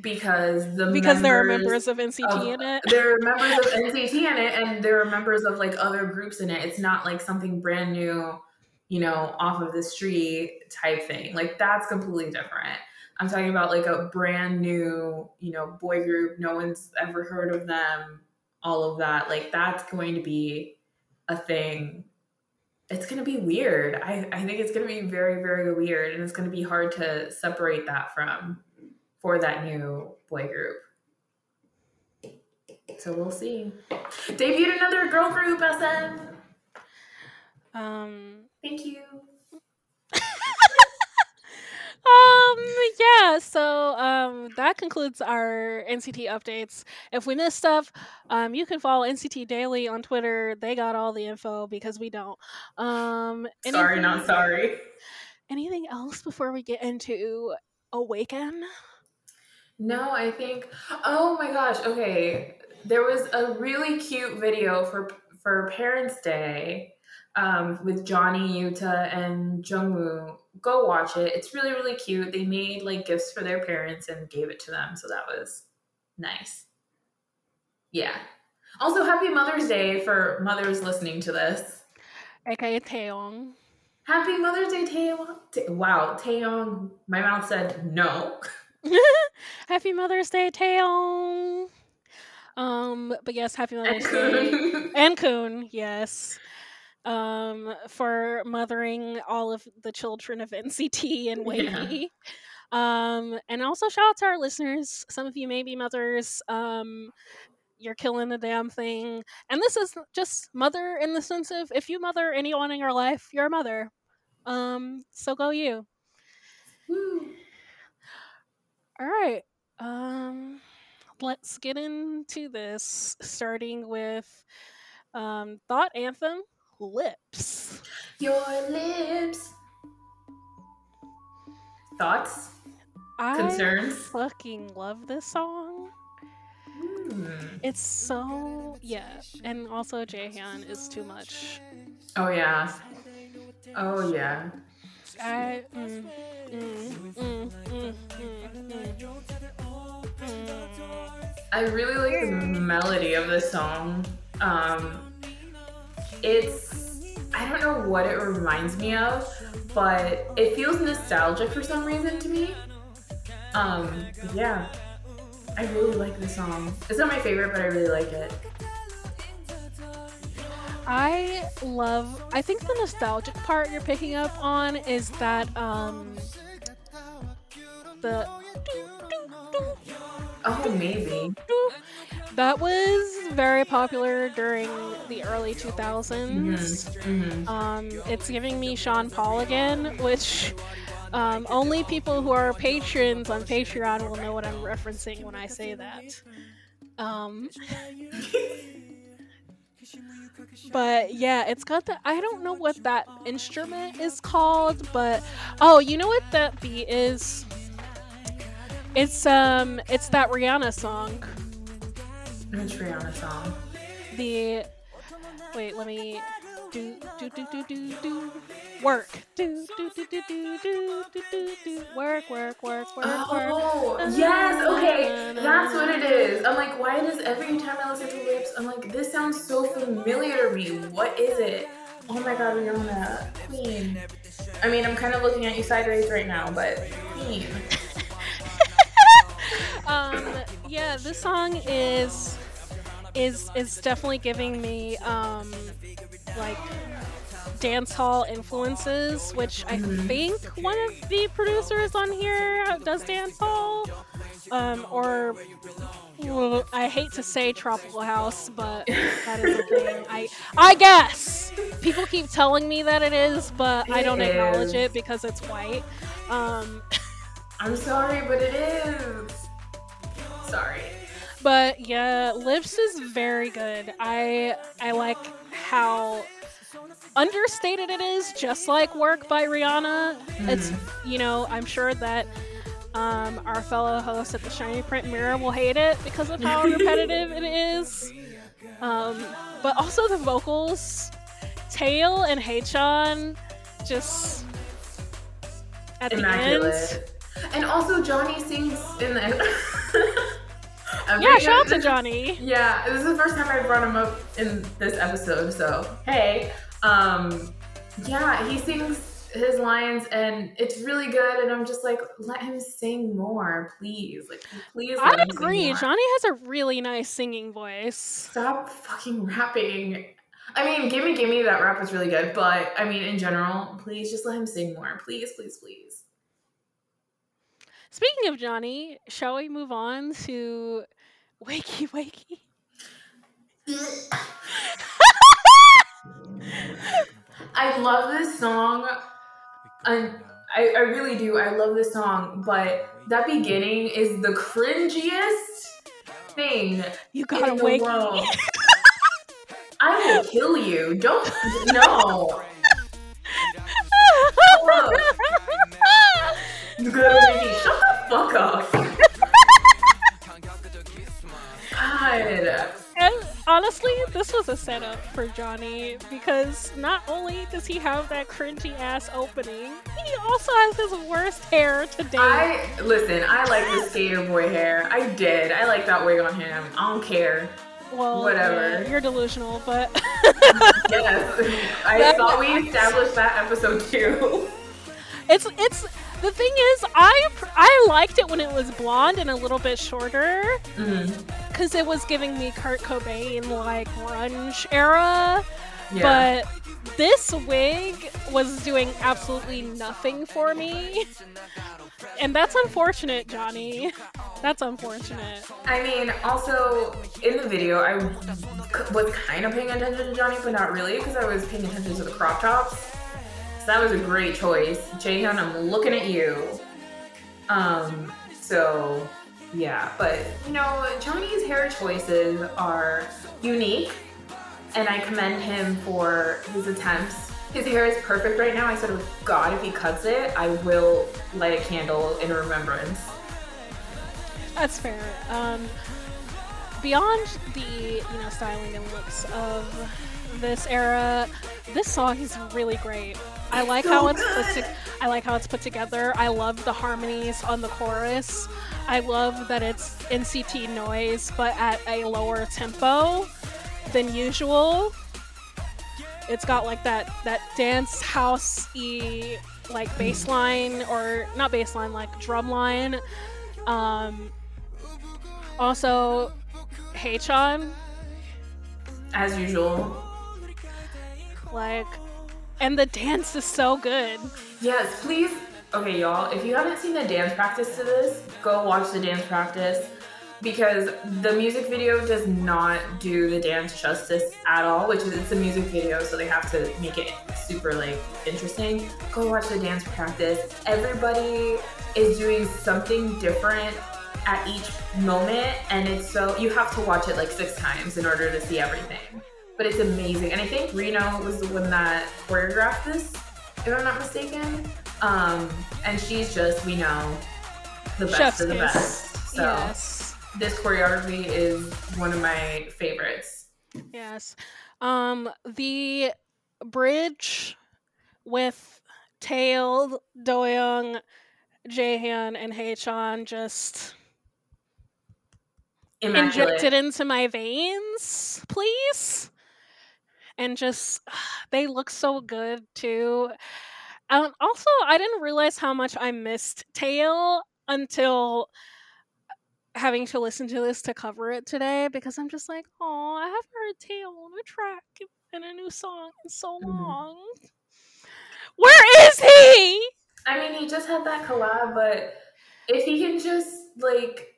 because the because there are members of NCT of- in it. there are members of NCT in it, and there are members of like other groups in it. It's not like something brand new, you know, off of the street type thing. Like that's completely different. I'm talking about like a brand new, you know, boy group. No one's ever heard of them. All of that, like that's going to be a thing. It's going to be weird. I, I think it's going to be very, very weird, and it's going to be hard to separate that from for that new boy group. So we'll see. Debuted another girl group, SM. Um, Thank you. um yeah so um that concludes our nct updates if we missed stuff um you can follow nct daily on twitter they got all the info because we don't um Sorry, not sorry. anything else before we get into awaken No, I think. Oh my gosh. Okay, there was a really cute video for for Parents' Day um, with Johnny, Yuta, and Jungwoo. Go watch it. It's really really cute. They made like gifts for their parents and gave it to them, so that was nice. Yeah. Also, happy Mother's Day for mothers listening to this. aka taeyong Happy Mother's Day, Taeyong. Ta- wow, Taeyong. My mouth said no. happy mother's day taeyong um but yes happy mother's day And and Kun, yes. Um, for mothering all of the children of NCT and Yeah. Um, and also shout out to our listeners. Some of you may be mothers. Um, you're killing the damn thing. And this is just mother in the sense of if you mother anyone in your life, you're a mother. Um, so go you. Woo. All right. Um, let's get into this, starting with um, Thought Anthem Lips. Your lips. Thoughts? I Concerns? fucking love this song. Hmm. It's so yeah, and also Jaehyun is too much. Oh yeah. Oh yeah. I mm, mm, mm. I really like the melody of this song. Um, it's I don't know what it reminds me of, but it feels nostalgic for some reason to me. Um, yeah, I really like this song. It's not my favorite, but I really like it. I love. I think the nostalgic part you're picking up on is that um the Oh, maybe. that was very popular during the early 2000s. Mhm. Um, it's giving me Sean Paul again, which um, only people who are patrons on Patreon will know what I'm referencing when I say that. Um, but yeah, it's got the. I don't know what that instrument is called, but oh, you know what that beat is? It's um, it's that Rihanna song. Which Rihanna song? the wait let me do do do do do do work do do do do do do do do do work work work work work Oh, yes, okay. That's what it is. I'm like, why does every time I listen to Lips, I'm like, this sounds so familiar to me. What is it? Oh my god, Rihanna. Queen. I mean, I'm kind of looking at you sideways right now, but Queen. um yeah this song is is is definitely giving me um like dance hall influences which i think one of the producers on here does dance hall. Um or well, i hate to say tropical house but that is a thing. I i guess! People keep telling me that it is but i don't acknowledge it because it's white. Um I'm sorry, but it is. Sorry. But yeah, Lips is very good. I I like how understated it is, just like Work by Rihanna. It's you know, I'm sure that um, our fellow host at the Shiny Print Mirror will hate it because of how repetitive it is. Um, but also the vocals, Taeil and Haechan, just at the end. Immaculate. And also, Johnny sings in the. I'm Yeah, shout out to Johnny. Yeah, this is the first time I brought him up in this episode, so hey. Um yeah, he sings his lines and it's really good and I'm just like, let him sing more, please. Like please I agree. Johnny has a really nice singing voice. Stop fucking rapping. I mean, gimme gimme that rap was really good, but I mean in general, please just let him sing more. Please, please, please. Speaking of Johnny, shall we move on to Wakey Wakey? I love this song. And I, I really do. I love this song, but that beginning is the cringiest thing You gotta the wake world. I will kill you. Don't no. You gotta make me shut fuck off. God. And honestly, this was a setup for Johnny because not only does he have that cringy ass opening, he also has his worst hair today. I listen, I like the skater boy hair. I did. I like that wig on him. I don't care. well, whatever. yeah, you're delusional, but Yes. I That- thought we established that episode too. it's it's the thing is, I I liked it when it was blonde and a little bit shorter Mhm. because it was giving me Kurt Cobain like grunge era. Yeah. But this wig was doing absolutely nothing for me. And that's unfortunate, Johnny. That's unfortunate. I mean, also in the video, I was kind of paying attention to Johnny, but not really because I was paying attention to the crop tops. That was a great choice, Jaehyun. I'm looking at you. Um, so yeah, but you know, Johnny's hair choices are unique, and I commend him for his attempts. His hair is perfect right now. I said, oh, God, if he cuts it, I will light a candle in remembrance. That's fair. Um, beyond the you know styling and looks of this era, this song is really great. I like so how it's put to- I like how it's put together. I love the harmonies on the chorus. I love that it's NCT noise but at a lower tempo than usual. It's got like that that dance house y like bass line or not bass line like drum line. Um also Haechan As usual. like and the dance is so good. Yes, please. Okay, y'all, if you haven't seen the dance practice to this, go watch the dance practice because the music video does not do the dance justice at all, which is it's a music video, so they have to make it super like interesting. Go watch the dance practice. Everybody is doing something different at each moment, and it's so you have to watch it like six times in order to see everything. But it's amazing, and I think Rino was the one that choreographed this, if I'm not mistaken. Um, and she's just we know the best Chef's of the kiss. best. So Yes. this choreography is one of my favorites. Yes. Um the bridge with Taeil, Doyoung, Jaehyun, and Haechan just Immaculate. injected into my veins, please. And just they look so good too. Um, also, I didn't realize how much I missed Taeil until having to listen to this to cover it today because I'm just like, oh, I haven't heard Taeil on a track in a new song in so Mhm. long. Where is he? I mean, he just had that collab, but if he can just like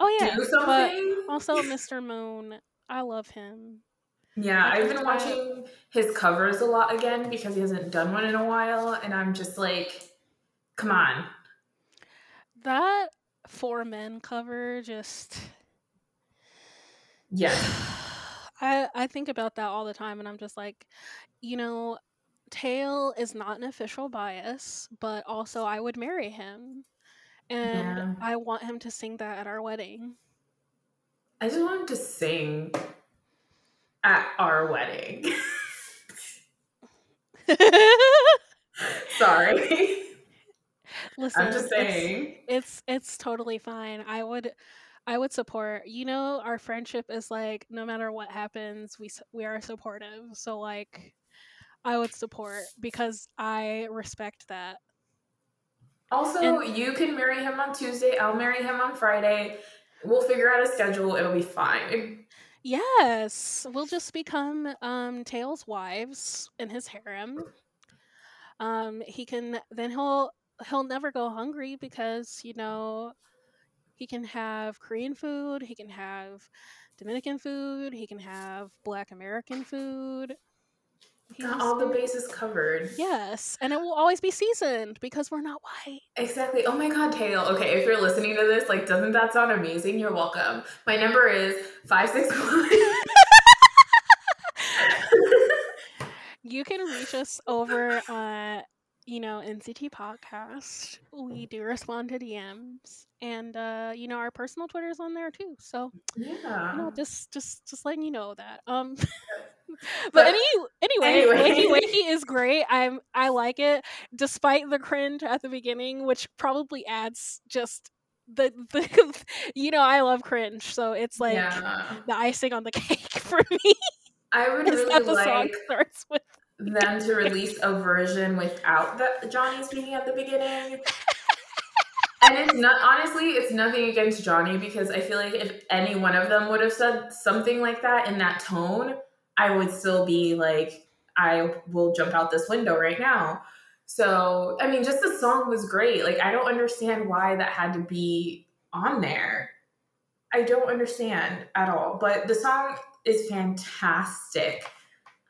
Oh yeah, do but something, also Mr. Moon. I love him. Yeah. I've been watching his covers a lot again because he hasn't done one in a while, and I'm just like, come on. That four men cover just Yeah. I I think about that all the time and I'm just like, you know, Taeil is not an official bias, but also I would marry him. And Yeah. I want him to sing that at our wedding. I just want him to sing at our wedding. Sorry. Listen, I'm just saying. it's it's totally fine. I would I would support. You know, our friendship is like no matter what happens, we we are supportive. So like I would support because I respect that. Also, you can marry him on Tuesday. I'll marry him on Friday. We'll figure out a schedule. It'll be fine. Yes, we'll just become um Taeil's wives in his harem. Um he can then he'll he'll never go hungry because, you know, he can have Korean food, he can have Dominican food. He can have Black American food. Got all the bases covered. Yes, and it will always be seasoned because we're not white. Exactly. Oh my god, Taeil. Okay, if you're listening to this, like, doesn't that sound amazing? You're welcome. My number is 561. You can reach us over uh you know NCT podcast. We do respond to DMs and uh you know our personal Twitter's on there too. So, you yeah. know, just just just letting you know that. Um but any anyway, anyway. Wakey Wakey is great. I'm I like it despite the cringe at the beginning, which probably adds just the the you know, I love cringe, so it's like yeah. the icing on the cake for me I would is that really the song like starts with them to release a version without the Johnny speaking at the beginning. and it's not honestly, it's nothing against Johnny because I feel like if any one of them would have said something like that in that tone, I would still be like, I will jump out this window right now. So, I mean, just the song was great. Like, I don't understand why that had to be on there. I don't understand at all. But the song is fantastic.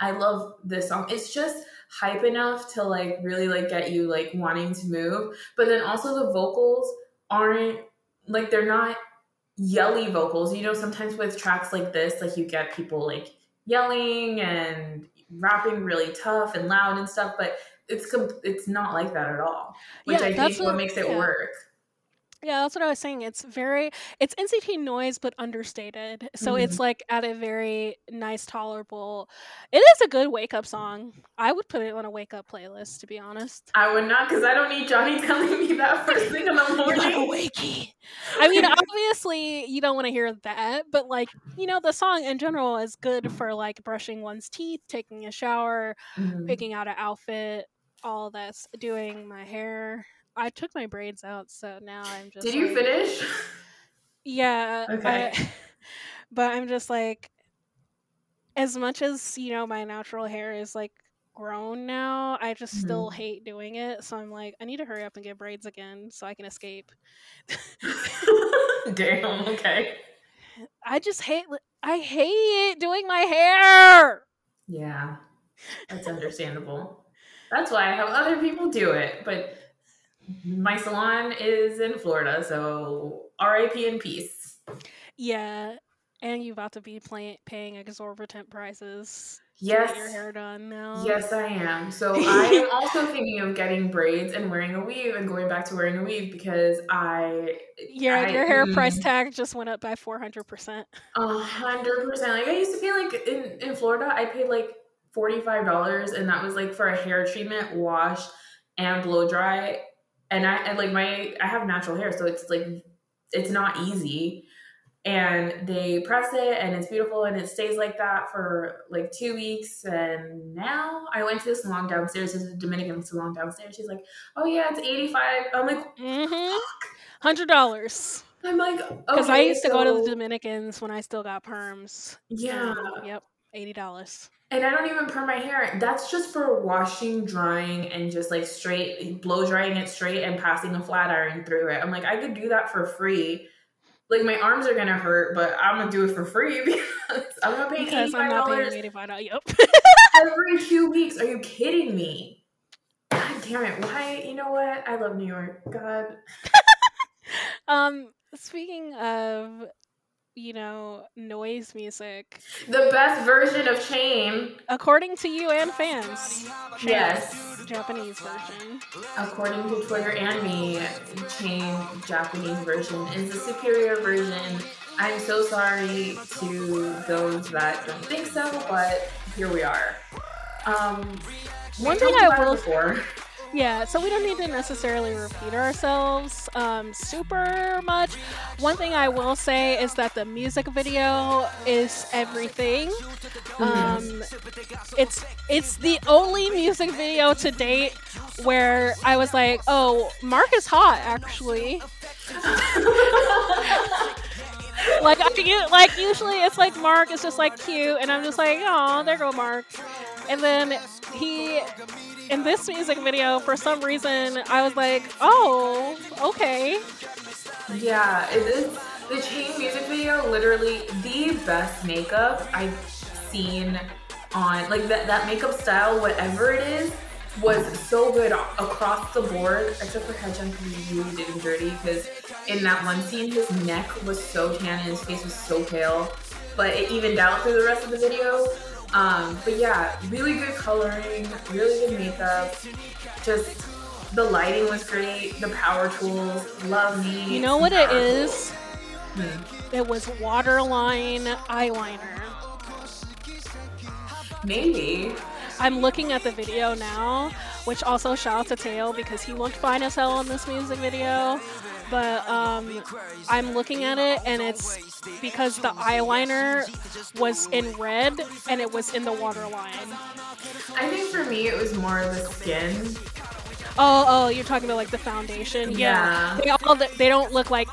I love this song. It's just hype enough to like really like get you like wanting to move. But then also the vocals aren't like they're not yelly vocals. You know, sometimes with tracks like this, like you get people like yelling and rapping really tough and loud and stuff, but it's com- it's not like that at all. Which Yeah, I think what what- makes it yeah. work. Yeah, that's what I was saying. It's very it's NCT noise but understated. So Mm-hmm. it's like at a very nice tolerable. It is a good wake up song. I would put it on a wake up playlist to be honest. I would not because I don't need Johnny telling me that first thing in the You got a wakey. I mean, obviously you don't want to hear that, but like, you know, the song in general is good for like brushing one's teeth, taking a shower, Mhm. picking out an outfit, all that's doing my hair. I took my braids out, so now I'm just Did you finish? Yeah. Okay. I- but I'm just like, as much as, you know, my natural hair is like grown now, I just still Mm-hmm. hate doing it. So I'm like, I need to hurry up and get braids again so I can escape. Damn. Okay. I just hate, I hate doing my hair. Yeah, that's understandable. That's why I have other people do it. But my salon is in Florida, so RIP in peace. Yeah. And you about to be play- paying exorbitant prices Yes. your hair done now. Yes, I am. So I am also thinking of getting braids and wearing a weave and going back to wearing a weave because I Your, I- your hair price mm. tag just went up by 400%. A hundred percent. Like I used to pay like in, in Florida, I paid like forty five dollars, and that was like for a hair treatment, wash, and blow dry. And I and like my I have natural hair, so it's like it's not easy. And they press it, and it's beautiful, and it stays like that for like two weeks. And now I went to the salon downstairs. There's a Dominican salon downstairs. She's like, "Oh yeah, it's eighty five. I'm like, Mm-hmm. Hundred dollars. I'm like, Because I okay, used to go to the Dominicans when I still got perms. Yeah. yep. Eighty dollars. And I don't even perm my hair. That's just for washing, drying, and just like straight blow drying it straight and passing a flat iron through it. I'm like, I could do that for free. Like my arms are gonna hurt, but I'm gonna do it for free because I'm gonna pay Because I'm not paying dollars eighty five dollars. Yep. every two weeks. Are you kidding me? God damn it! Why? You know what? I love New York. God. um. Speaking of, you know, noise music, The best version of Chain, according to you and fans, yes, Japanese version. according to Twitter and me, Chain Japanese version is the superior version. I'm so sorry to those that don't think so, but here we are. Um, One thing I will- before. Yeah, so we don't need to necessarily repeat ourselves um, super much. One thing I will say is that the music video is everything. Um, it's it's the only music video to date where I was like, "Oh, Mark is hot, actually." like I u- like usually it's like Mark is just like cute, and I'm just like, "Oh, there go Mark," and then he in this music video, for some reason, I was like, oh, okay. Yeah, it is. The Chain music video, literally the best makeup I've seen on like that that makeup style, whatever it is, was so good across the board, except for Haechan because he really did him dirty. Because in that one scene, his neck was so tan and his face was so pale, but it evened out through the rest of the video. Um, but yeah, really good coloring, really good makeup. Just the lighting was great. The power tools, love me. You know what it is? Hmm. It was waterline eyeliner. Maybe. I'm looking at the video now, which also shout out to Teo because he looked fine as hell in this music video. But um, I'm looking at it and it's because the eyeliner was in red and it was in the waterline. I think for me it was more the skin. Oh, oh, you're talking about like the foundation. Yeah. They all they don't look like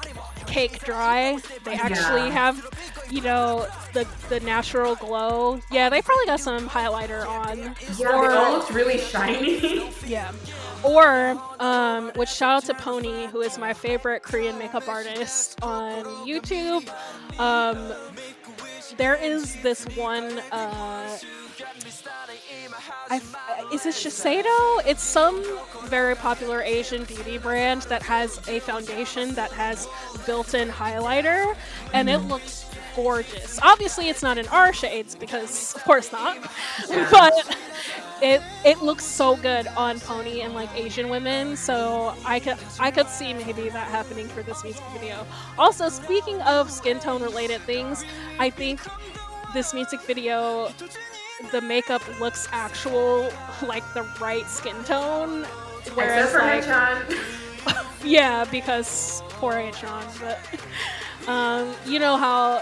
cake dry. They actually Yeah. have, you know, the the natural glow. Yeah, they probably got some highlighter on. Yeah, Or- they all looked really shiny. Yeah. Or, um, which shout out to Pony, who is my favorite Korean makeup artist on YouTube. Um, there is this one. Uh, I, is it Shiseido? It's some very popular Asian beauty brand that has a foundation that has built-in highlighter, and it looks gorgeous. Obviously, it's not in our shades because, of course, not. But it it looks so good on Pony and like Asian women. So I could I could see maybe that happening for this music video. Also, speaking of skin tone related things, I think this music video the makeup looks actual like the right skin tone. Except Whereas for like yeah, because poor H-on, but um, you know how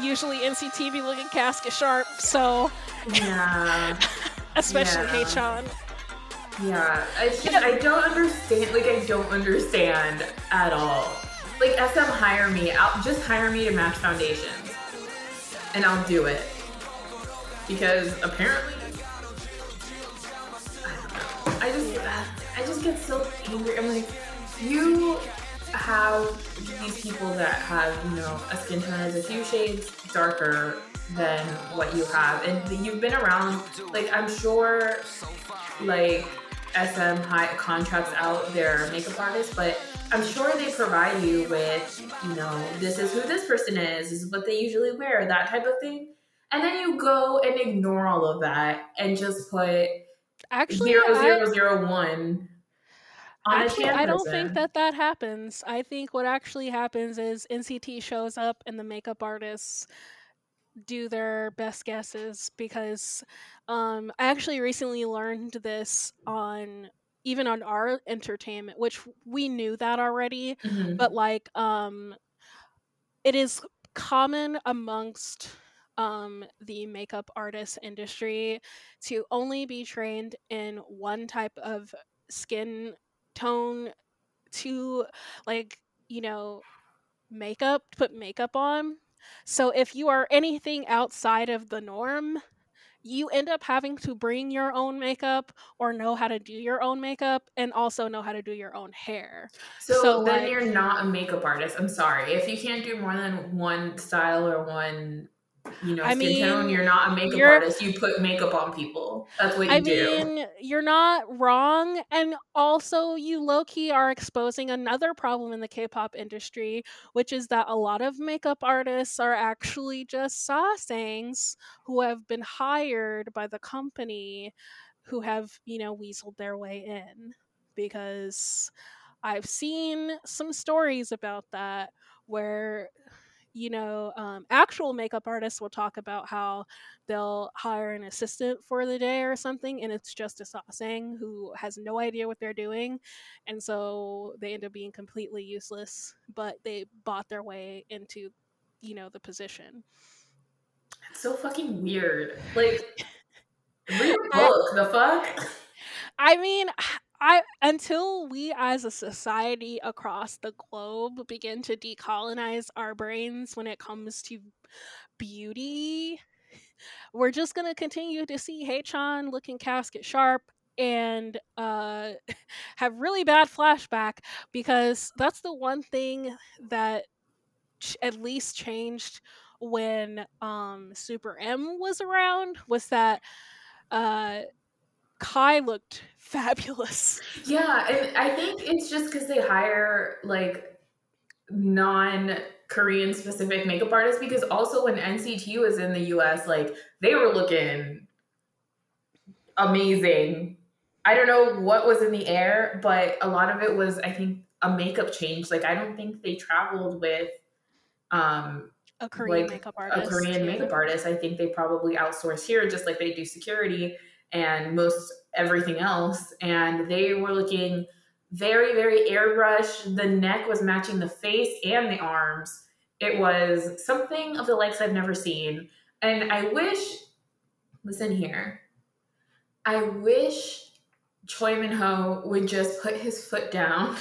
usually NCT be looking casket sharp, so Yeah. especially Yeah. H-on. Yeah. It's just, I don't understand. Like, I don't understand at all. Like, SM, hire me. I'll just hire me to match foundations. And I'll do it. Because apparently. I don't know. I just, I just get so angry. I'm like, you have these people that have, you know, a skin tone that's a few shades darker than what you have. And you've been around, like, I'm sure, like, SM high contracts out their makeup artists, but I'm sure they provide you with, you know, this is who this person is, this is what they usually wear, that type of thing. And then you go and ignore all of that and just put Actually, zero I- zero zero one on Actually, a tan I don't think that that happens. I think what actually happens is NCT shows up and the makeup artists do their best guesses because um, I actually recently learned this on even on our entertainment, which we knew that already, Mhm. but like um, it is common amongst um, the makeup artist industry to only be trained in one type of skin tone to like you know makeup put makeup on so if you are anything outside of the norm you end up having to bring your own makeup or know how to do your own makeup and also know how to do your own hair So, So, then like- you're not a makeup artist. I'm sorry. If you can't do more than one style or one, you know, I mean, you're not a makeup artist. You put makeup on people. That's what you I do. mean, you're not wrong. And also, you low key are exposing another problem in the K pop industry, which is that a lot of makeup artists are actually just sasaengs who have been hired by the company who have, you know, weaseled their way in. Because I've seen some stories about that where you know, um, actual makeup artists will talk about how they'll hire an assistant for the day or something, and it's just a sasaeng who has no idea what they're doing, and so they end up being completely useless. But they bought their way into, you know, the position. It's so fucking weird. Like, read a book. The fuck? I mean, I until we as a society across the globe begin to decolonize our brains when it comes to beauty, we're just gonna continue to see Haechan looking casket sharp and uh have really bad flashback because that's the one thing that ch- at least changed when um Super M was around was that uh Kai looked fabulous. Yeah, and I think it's just because they hire like non Korean specific makeup artists because also when NCT was in the US, like they were looking amazing. I don't know what was in the air, but a lot of it was, I think, a makeup change. Like I don't think they traveled with um A Korean like makeup a artist. Korean yeah. makeup artist. I think they probably outsource here just like they do security and most everything else. And they were looking very, very airbrushed. The neck was matching the face and the arms. It was something of the likes I've never seen. And I wish, listen here, I wish Choi Min Ho would just put his foot down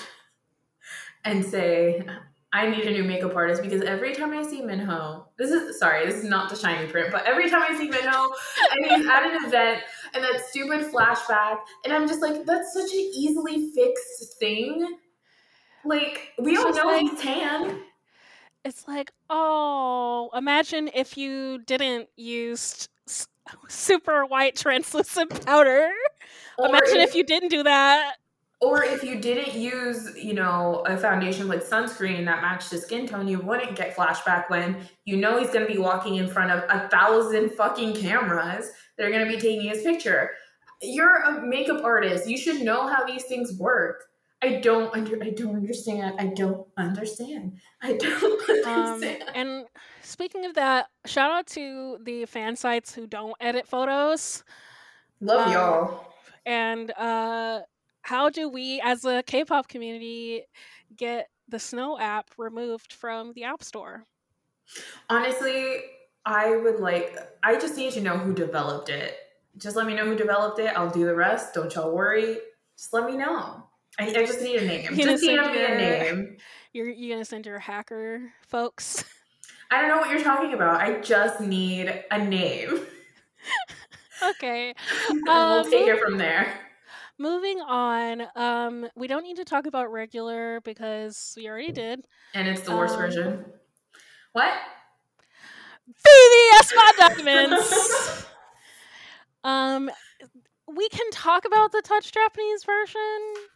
and say, I need a new makeup artist because every time I see Minho, this is sorry, this is not the shiny print, but every time I see Minho and he's at an event and that stupid flashback, and I'm just like, that's such an easily fixed thing. Like, we It's all know like- he's tan. It's like, oh, imagine if you didn't use super white translucent powder. Or imagine if you didn't do that. Or if you didn't use, you know, a foundation like sunscreen that matched his skin tone, you wouldn't get flashback when you know he's gonna be walking in front of a thousand fucking cameras that are gonna be taking his picture. You're a makeup artist. You should know how these things work. I don't under I don't understand. I don't understand. I don't Um, understand. and speaking of that, shout out to the fan sites who don't edit photos. Love um, y'all. And uh, how do we, as a K-pop community, get the Snow app removed from the App Store? Honestly, I would like I just need to know who developed it. Just let me know who developed it. I'll do the rest. Don't y'all worry. Just let me know. I, I just need a name. You Just send me a name. You're you gonna send your hacker folks? I don't know what you're talking about. I just need a name. okay. and Um, we'll take it from there. Moving on. Um, we don't need to talk about regular because we already did. And it's the worst um, version. What? BDS my documents. um, we can talk about the Touch Japanese version.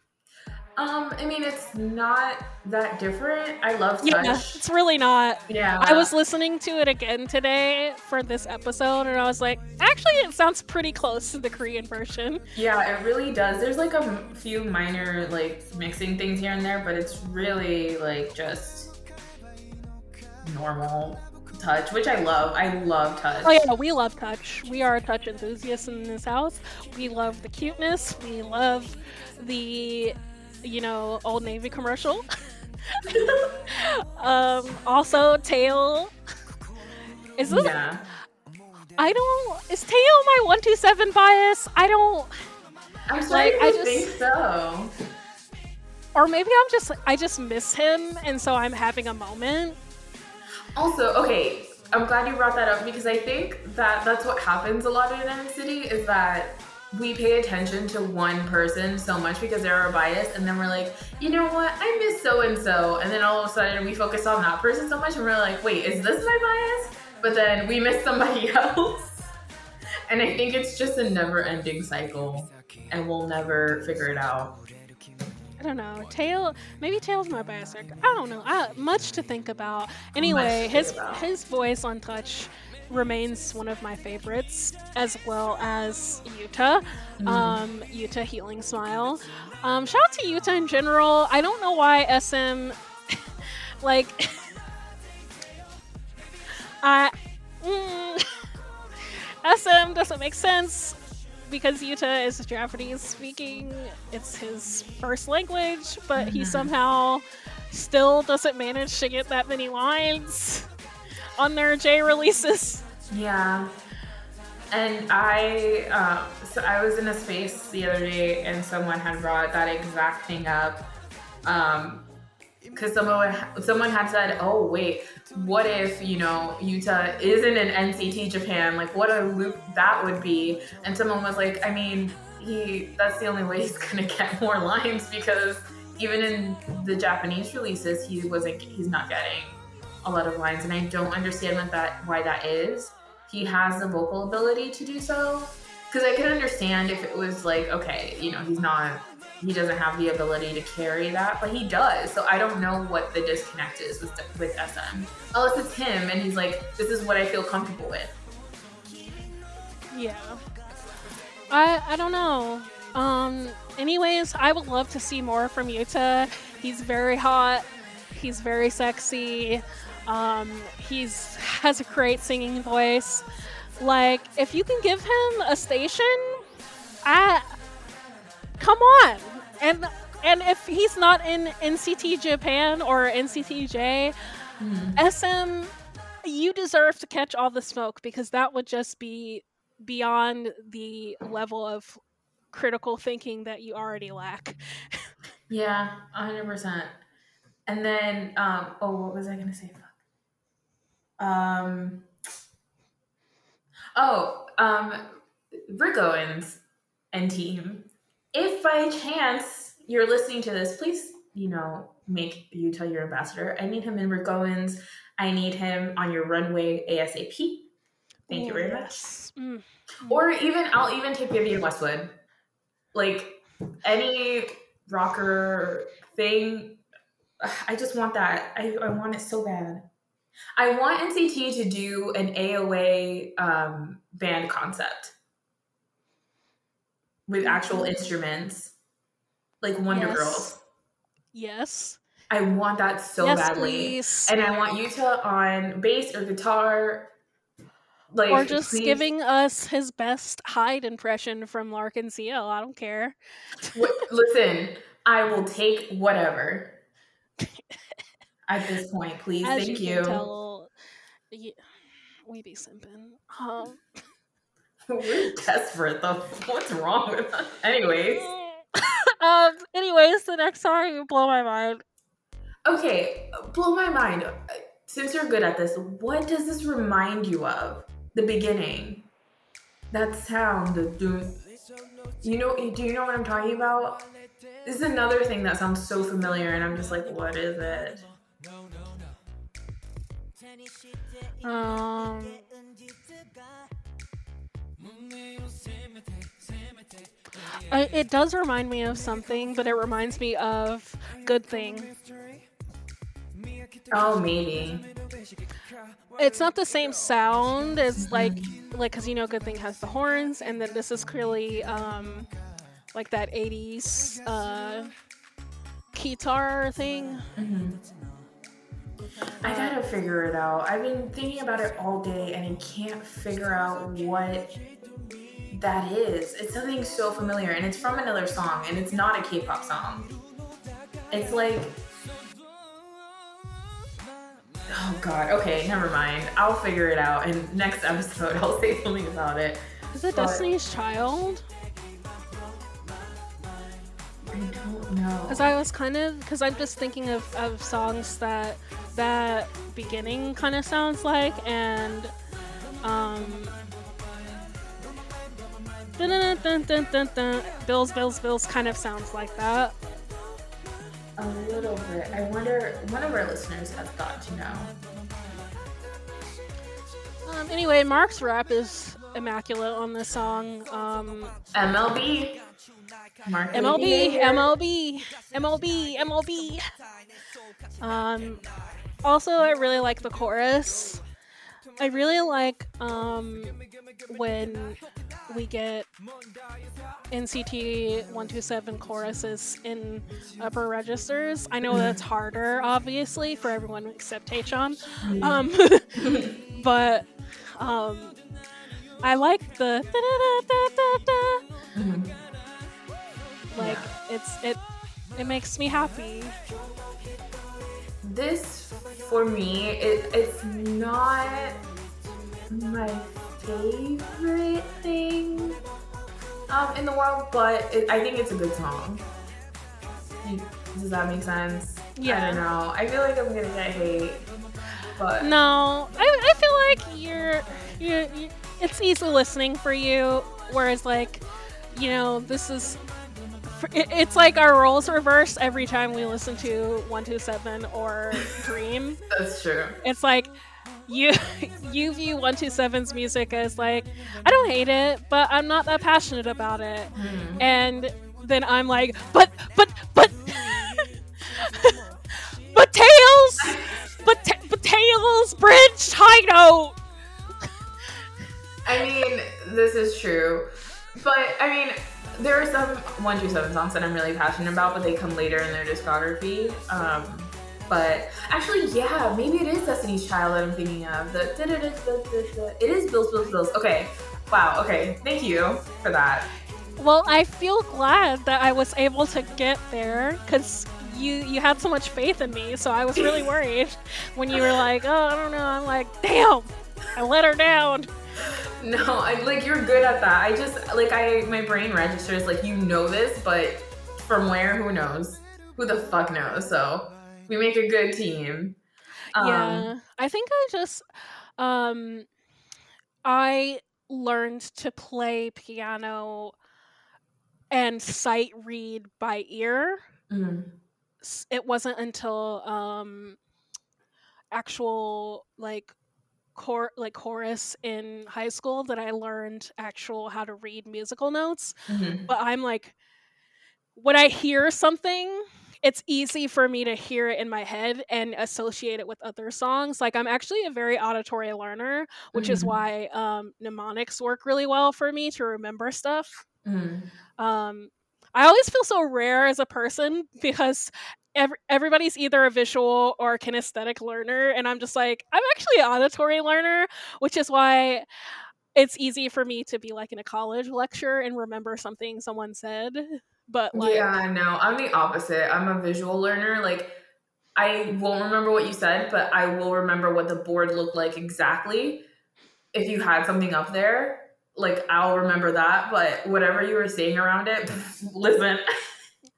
Um, I mean, it's not that different. I love Yeah, touch. it's really not. Yeah. I was listening to it again today for this episode, and I was like, actually, it sounds pretty close to the Korean version. Yeah, it really does. There's like a few minor like mixing things here and there, but it's really like just normal touch, which I love. I love touch. Oh yeah, we love touch. We are touch enthusiasts in this house. We love the cuteness. We love the, you know, Old Navy commercial. um, also, Taeil. Is this? Yeah. I don't. Is Taeil my one two seven bias? I don't. I'm starting I just- think so. Or maybe I'm just. I just miss him, and so I'm having a moment. Also, okay, I'm glad you brought that up because I think that that's what happens a lot in NCT is that we pay attention to one person so much because they're our bias, and then we're like, you know what, I miss so and so, and then all of a sudden we focus on that person so much, and we're like, wait, is this my bias? But then we miss somebody else, and I think it's just a never-ending cycle, and we'll never figure it out. I don't know. Taeil. Maybe Taeil's my bias. I don't know. I, much to think about. Anyway, his about. his voice on touch remains one of my favorites, as well as Yuta. Mm-hmm. Um, Yuta healing smile. Um, shout out to Yuta in general. I don't know why SM like I mm, SM doesn't make sense because Yuta is Japanese speaking. It's his first language, but he somehow still doesn't manage to get that many lines on their J releases. Yeah. And I, uh, so I was in a space the other day, and someone had brought that exact thing up. Um, because someone someone had said, "Oh wait, what if you know Yuta isn't in NCT Japan? Like, what a loop that would be." And someone was like, "I mean, he that's the only way he's gonna get more lines because even in the Japanese releases, he wasn't he's not getting a lot of lines, and I don't understand what that why that is. He has the vocal ability to do so, because I can understand if it was like, okay, you know, he's not, he doesn't have the ability to carry that, but he does. So I don't know what the disconnect is with with SM, unless it's him and he's like, this is what I feel comfortable with. Yeah. I I don't know. Um anyways, I would love to see more from Yuta. He's very hot. He's very sexy. Um he's has a great singing voice. Like if you can give him a station, I come on. And and if he's not in NCT Japan or NCTJ, SM you deserve to catch all the smoke because that would just be beyond the level of critical thinking that you already lack. Yeah, hundred percent. And then, um, oh, what was I gonna say? Um. Oh, um, Rick Owens and team. If by chance you're listening to this, please, you know, make you tell your ambassador. I need him in Rick Owens. I need him on your runway ASAP. Thank you very much. Yes. Mm. Or even I'll even take Vivienne Westwood. Like any rocker thing. I just want that. I, I want it so bad. I want NCT to do an AOA um, band concept with actual instruments, like Wonder Yes. Girls. Yes. I want that so yes, badly, please. and I want Yuta on bass or guitar. Like or just please- giving us his best Hyde impression from L'Arc-en-Ciel. I don't care. Listen, I will take whatever. At this point, please, As thank you, you. tell, ye- we be simping. Um, We're desperate though. What's wrong with us? Anyways, um. Anyways, the next song you blow my mind. okay, blow my mind. Since you're good at this, what does this remind you of? The beginning. That sound, the doom. You know? Do you know what I'm talking about? This is another thing that sounds so familiar, and I'm just like, what is it? Um. I, it does remind me of something, but it reminds me of Good Thing. Oh, maybe. It's not the same sound as like like because you know Good Thing has the horns, and then this is clearly um like that '80s uh guitar thing. I gotta figure it out. I've been thinking about it all day and I can't figure out what that is. It's something so familiar and it's from another song and it's not a K pop song. It's like. Oh god, okay, never mind. I'll figure it out and next episode I'll say something about it. Is it But- Destiny's Child? I don't know. Because I was kind of because I'm just thinking of, of songs that that beginning kind of sounds like and um dun, dun, dun, dun, dun, dun, Bills Bills Bills kind of sounds like that. A little bit. I wonder, one of our listeners has got to know. Um, anyway, Mark's rap is immaculate on this song. Um, MLB. MLB, MLB, MLB, MLB. Um, also, I really like the chorus. I really like um, when we get NCT 127 choruses in upper registers. I know that's harder, obviously, for everyone except Taechon. Um, but um, I like the. Like it's it it makes me happy. This, for me, it, it's not my favorite thing um, in the world, but it, I think it's a good song. Does that make sense? Yeah. I don't know. I feel like I'm gonna get hate, but No, I, I feel like you're, you're, you it's easy listening for you, whereas like, you know, this is it's like our roles reversed every time we listen to 127 or Dream. That's true. It's like you you view 127's music as like I don't hate it, but I'm not that passionate about it. Hmm. And then I'm like, but but but but Taeil's, but ta- but Taeil's, bridge, high note. I mean, this is true. But I mean, there are some 127 songs that I'm really passionate about, but they come later in their discography. Um, but actually, yeah, maybe it is Destiny's Child that I'm thinking of. The it is Bills, Bills, Bills. Okay, wow. Okay, thank you for that. Well, I feel glad that I was able to get there because you you had so much faith in me. So I was really worried when you were like, "Oh, I don't know." I'm like, "Damn, I let her down." No, I like you're good at that. I just like I my brain registers like you know this, but from where? Who knows? Who the fuck knows? So we make a good team. Um, yeah, I think I just um I learned to play piano and sight read by ear. mhm. it wasn't until um actual like cor- like chorus in high school that I learned actual how to read musical notes. Mhm. But I'm like when I hear something, it's easy for me to hear it in my head and associate it with other songs. Like I'm actually a very auditory learner, which is Mhm. why um, mnemonics work really well for me to remember stuff Mhm. um i always feel so rare as a person because ev- everybody's either a visual or kinesthetic learner and i'm just like i'm actually an auditory learner which is why it's easy for me to be like in a college lecture and remember something someone said but like yeah, no, I'm the opposite. I'm a visual learner. Like, I won't remember what you said, but I will remember what the board looked like exactly. If you had something up there, like I'll remember that. But whatever you were saying around it, listen.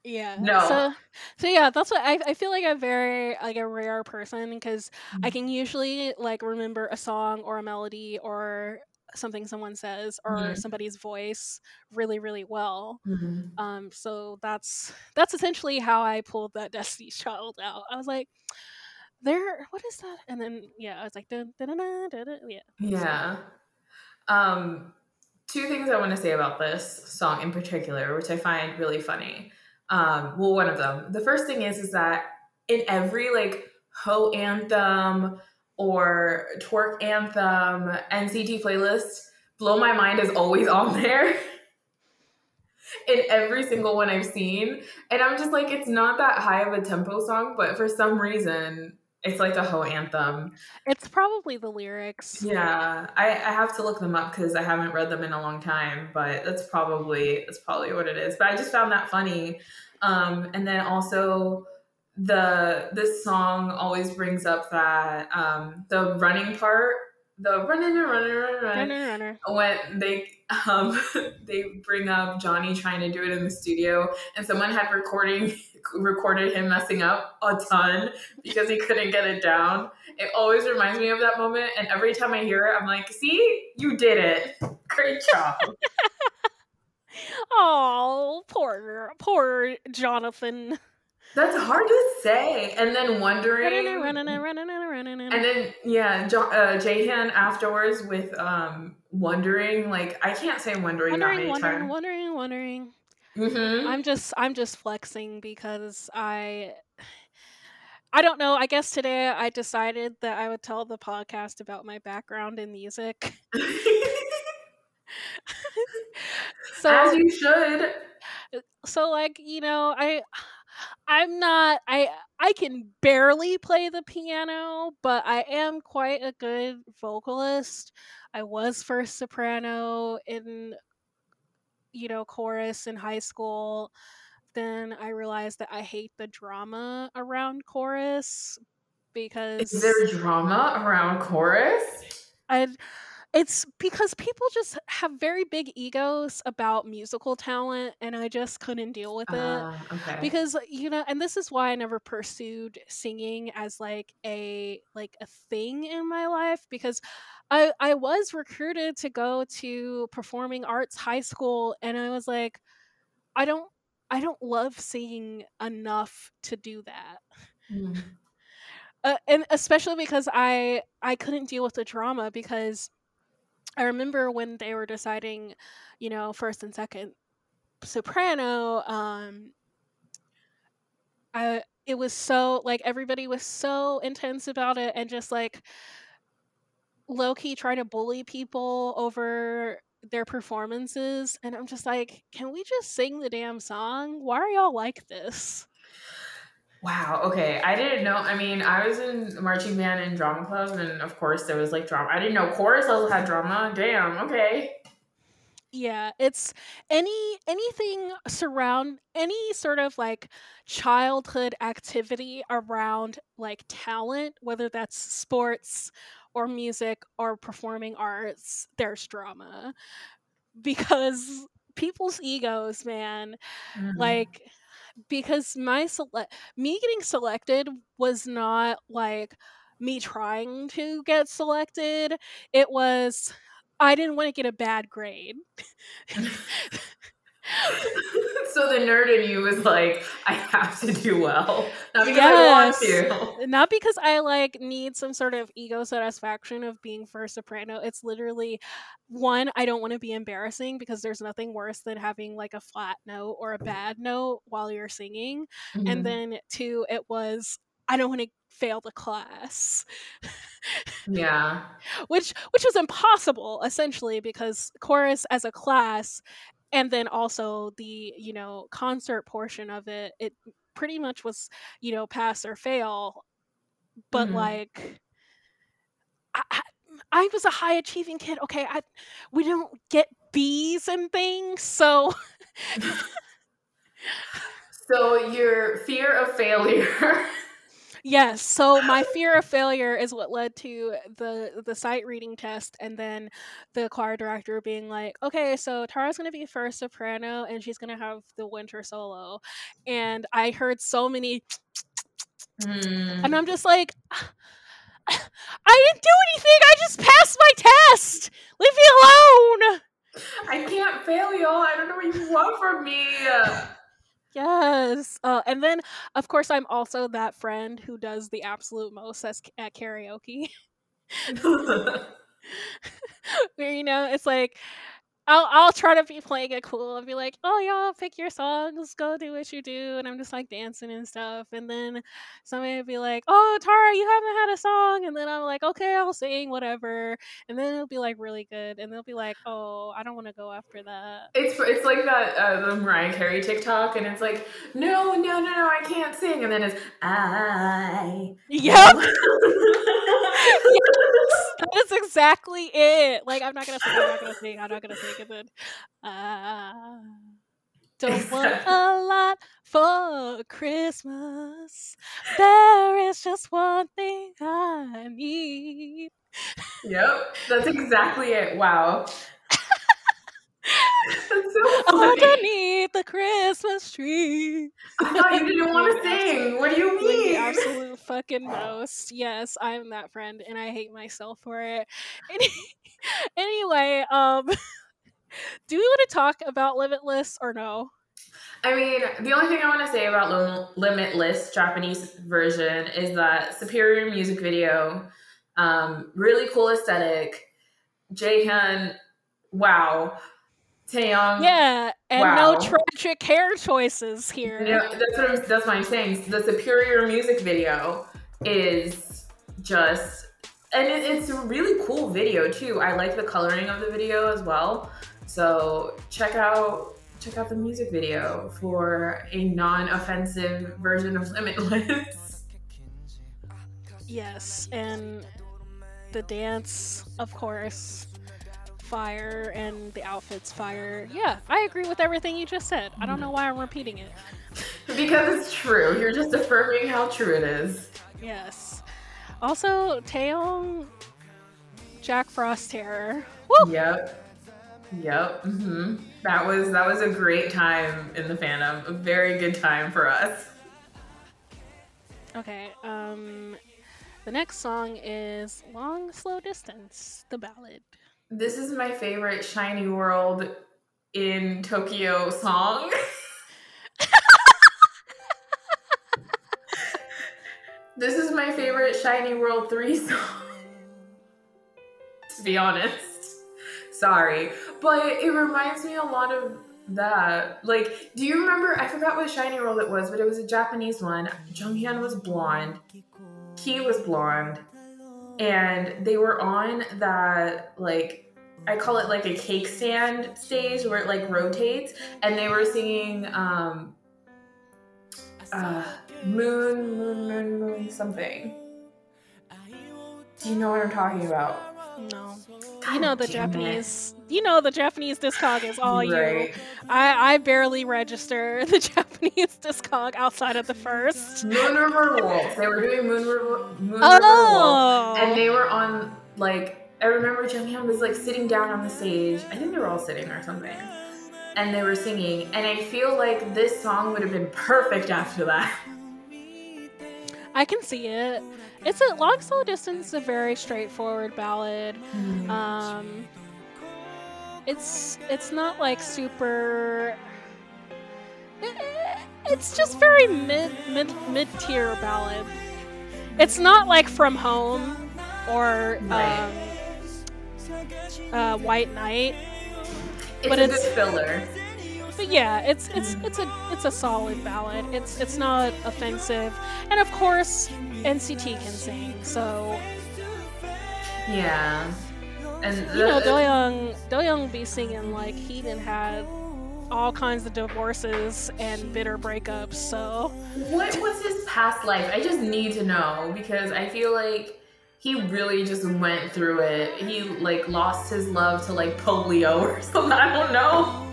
yeah No. so so yeah that's what i, I feel like i'm very like a rare person because i Mhm. can usually like remember a song or a melody or something someone says or Mhm. somebody's voice really really well Mhm. um so that's that's essentially how i pulled that destiny's child out i was like there what is that and then yeah i was like dun, dun, dun, dun, dun, dun, yeah Yeah. Um, two things I want to say about this song in particular, which I find really funny. Um, well, one of them. The first thing is is that in every like ho anthem or twerk anthem NCT playlist, "Blow My Mind" is always on there. in every single one I've seen, and I'm just like, it's not that high of a tempo song, but for some reason, it's like a ho anthem. it's probably the lyrics Yeah, I, I have to look them up because I haven't read them in a long time, but that's probably that's probably what it is. But I just found that funny. Um, and then also the this song always brings up that um, the running part, the running and running running running runner when they um they bring up Johnny trying to do it in the studio and someone had recording recorded him messing up a ton because he couldn't get it down. It always reminds me of that moment and every time I hear it I'm like, "See? You did it. Great job." oh poor poor jonathan That's hard to say. And then wondering running running running and then yeah, jo- uh, Jahan afterwards with um wondering like I can't say wondering, that wondering many wondering times. wondering wondering Mhm. I'm just I'm just flexing because I I don't know. I guess today I decided that I would tell the podcast about my background in music. so As you should. so like, you know, I I'm not I I can barely play the piano, but I am quite a good vocalist. I was first soprano in you know, chorus in high school. Then I realized that I hate the drama around chorus because Is there drama around chorus? I it's because people just have very big egos about musical talent and I just couldn't deal with it Ah, okay. because you know and this is why I never pursued singing as like a like a thing in my life because I I was recruited to go to performing arts high school and I was like I don't I don't love singing enough to do that. Mm. uh, and especially because I I couldn't deal with the drama because I remember when they were deciding, you know, first and second soprano. Um, I it was so like everybody was so intense about it and just like low key trying to bully people over their performances and I'm just like, can we just sing the damn song? Why are y'all like this? Wow. Okay. I didn't know. I mean, I was in marching band and drama club, and of course there was like drama. I didn't know chorus also had drama. Damn. Okay. Yeah, it's any anything surround any sort of like childhood activity around like talent, whether that's sports or music or performing arts, there's drama. Because people's egos, man, Mhm. like because my sele- me getting selected was not like me trying to get selected it was i didn't want to get a bad grade so the nerd in you was like, I have to do well, not because I want to. not because i like need some sort of ego satisfaction of being first soprano. It's literally one i don't want to be embarrassing because there's nothing worse than having like a flat note or a bad note while you're singing. Mhm. and then two it was i don't want to fail the class. Yeah, which which was impossible essentially because chorus as a class and then also the you know concert portion of it it pretty much was you know pass or fail but Mhm. like I, I, I was a high achieving kid okay i we don't get b's and things so so your fear of failure. Yes. So my fear of failure is what led to the the sight reading test, and then the choir director being like, "Okay, so Tara's gonna be first soprano, and she's gonna have the winter solo." And I heard so many, Hmm. and I'm just like, "I didn't do anything. I just passed my test. Leave me alone." I can't fail y'all. I don't know what you want from me. Yes. Uh, and then, of course, I'm also that friend who does the absolute most as, at karaoke. where you know it's like I'll I'll try to be playing it cool and be like, oh y'all pick your songs, go do what you do, and I'm just like dancing and stuff, and then somebody would be like, oh Tara, you haven't had a song, and then I'm like, okay, I'll sing whatever, and then it'll be like really good, and they'll be like, oh, I don't want to go after that. It's it's like that uh, the Mariah Carey TikTok, and it's like, no, no, no, no, I can't sing, and then it's I. Yep, that is exactly it. Like I'm not gonna sing, I'm not gonna sing, I'm not gonna sing, and then ah. Don't want a lot for Christmas. There is just one thing I need. Yep, that's exactly it. Wow. So. Underneath the Christmas tree. I thought you didn't want to sing. What do you Like the mean? Fucking most. Yes, I'm that friend and I hate myself for it. Any- anyway, um do we want to talk about Limitless or no? I mean, the only thing I want to say about Lim- Limitless Japanese version is that superior music video, um, really cool aesthetic. Jaehyun, wow. Taeyong, Yeah, and wow. no tragic hair choices here. You know, that's what I'm, that's what I'm saying. The superior music video is just, and it, it's a really cool video too. I like the coloring of the video as well. So check out check out the music video for a non-offensive version of Limitless. Yes, and the dance, of course, fire, and the outfits fire. Yeah, I agree with everything you just said. I don't know why I'm repeating it. because it's true. You're just affirming how true it is. Yes. Also, Taeyong, Jack Frost terror. Woo! Yep. Yep. hmm That was that was a great time in the fandom. A very good time for us. Okay, um, the next song is Long Slow Distance, the ballad. This is my favorite SHINee World in Tokyo song. this is my favorite SHINee World 3 song. to be honest. Sorry. But it reminds me a lot of that. Like, do you remember? I forgot what SHINee World it was, but it was a Japanese one. Jonghyun was blonde. He was blonde and they were on that, like, I call it like a cake stand stage where it like rotates, and they were singing um, uh, Moon, Moon, Moon, Moon, something. Do you know what I'm talking about? No. You know the oh, it. Japanese. You know the Japanese discog is all you. I I barely register the Japanese discog outside of the first. Moon River Waltz. They were doing Moon River, Moon River Waltz. Oh. And they oh. were on, like, I remember Jonghyun was, like, sitting down on the stage. I think they were all sitting or something. And they were singing. And I feel like this song would have been perfect after that. I can see it. It's a long slow distance. A very straightforward ballad. Um, it's it's not like super. eh, It's just very mid mid mid tier ballad. It's not like From Home or Right. um, uh, White Night. It's But a it's- good filler. But yeah, it's it's it's a it's a solid ballad. It's it's not offensive, and of course NCT can sing. So Yeah. And you know uh, the- Doyoung Doyoung be singing like he done had all kinds of divorces and bitter breakups. So What was his past life? I just need to know because I feel like he really just went through it. He like lost his love to like polio or something. I don't know.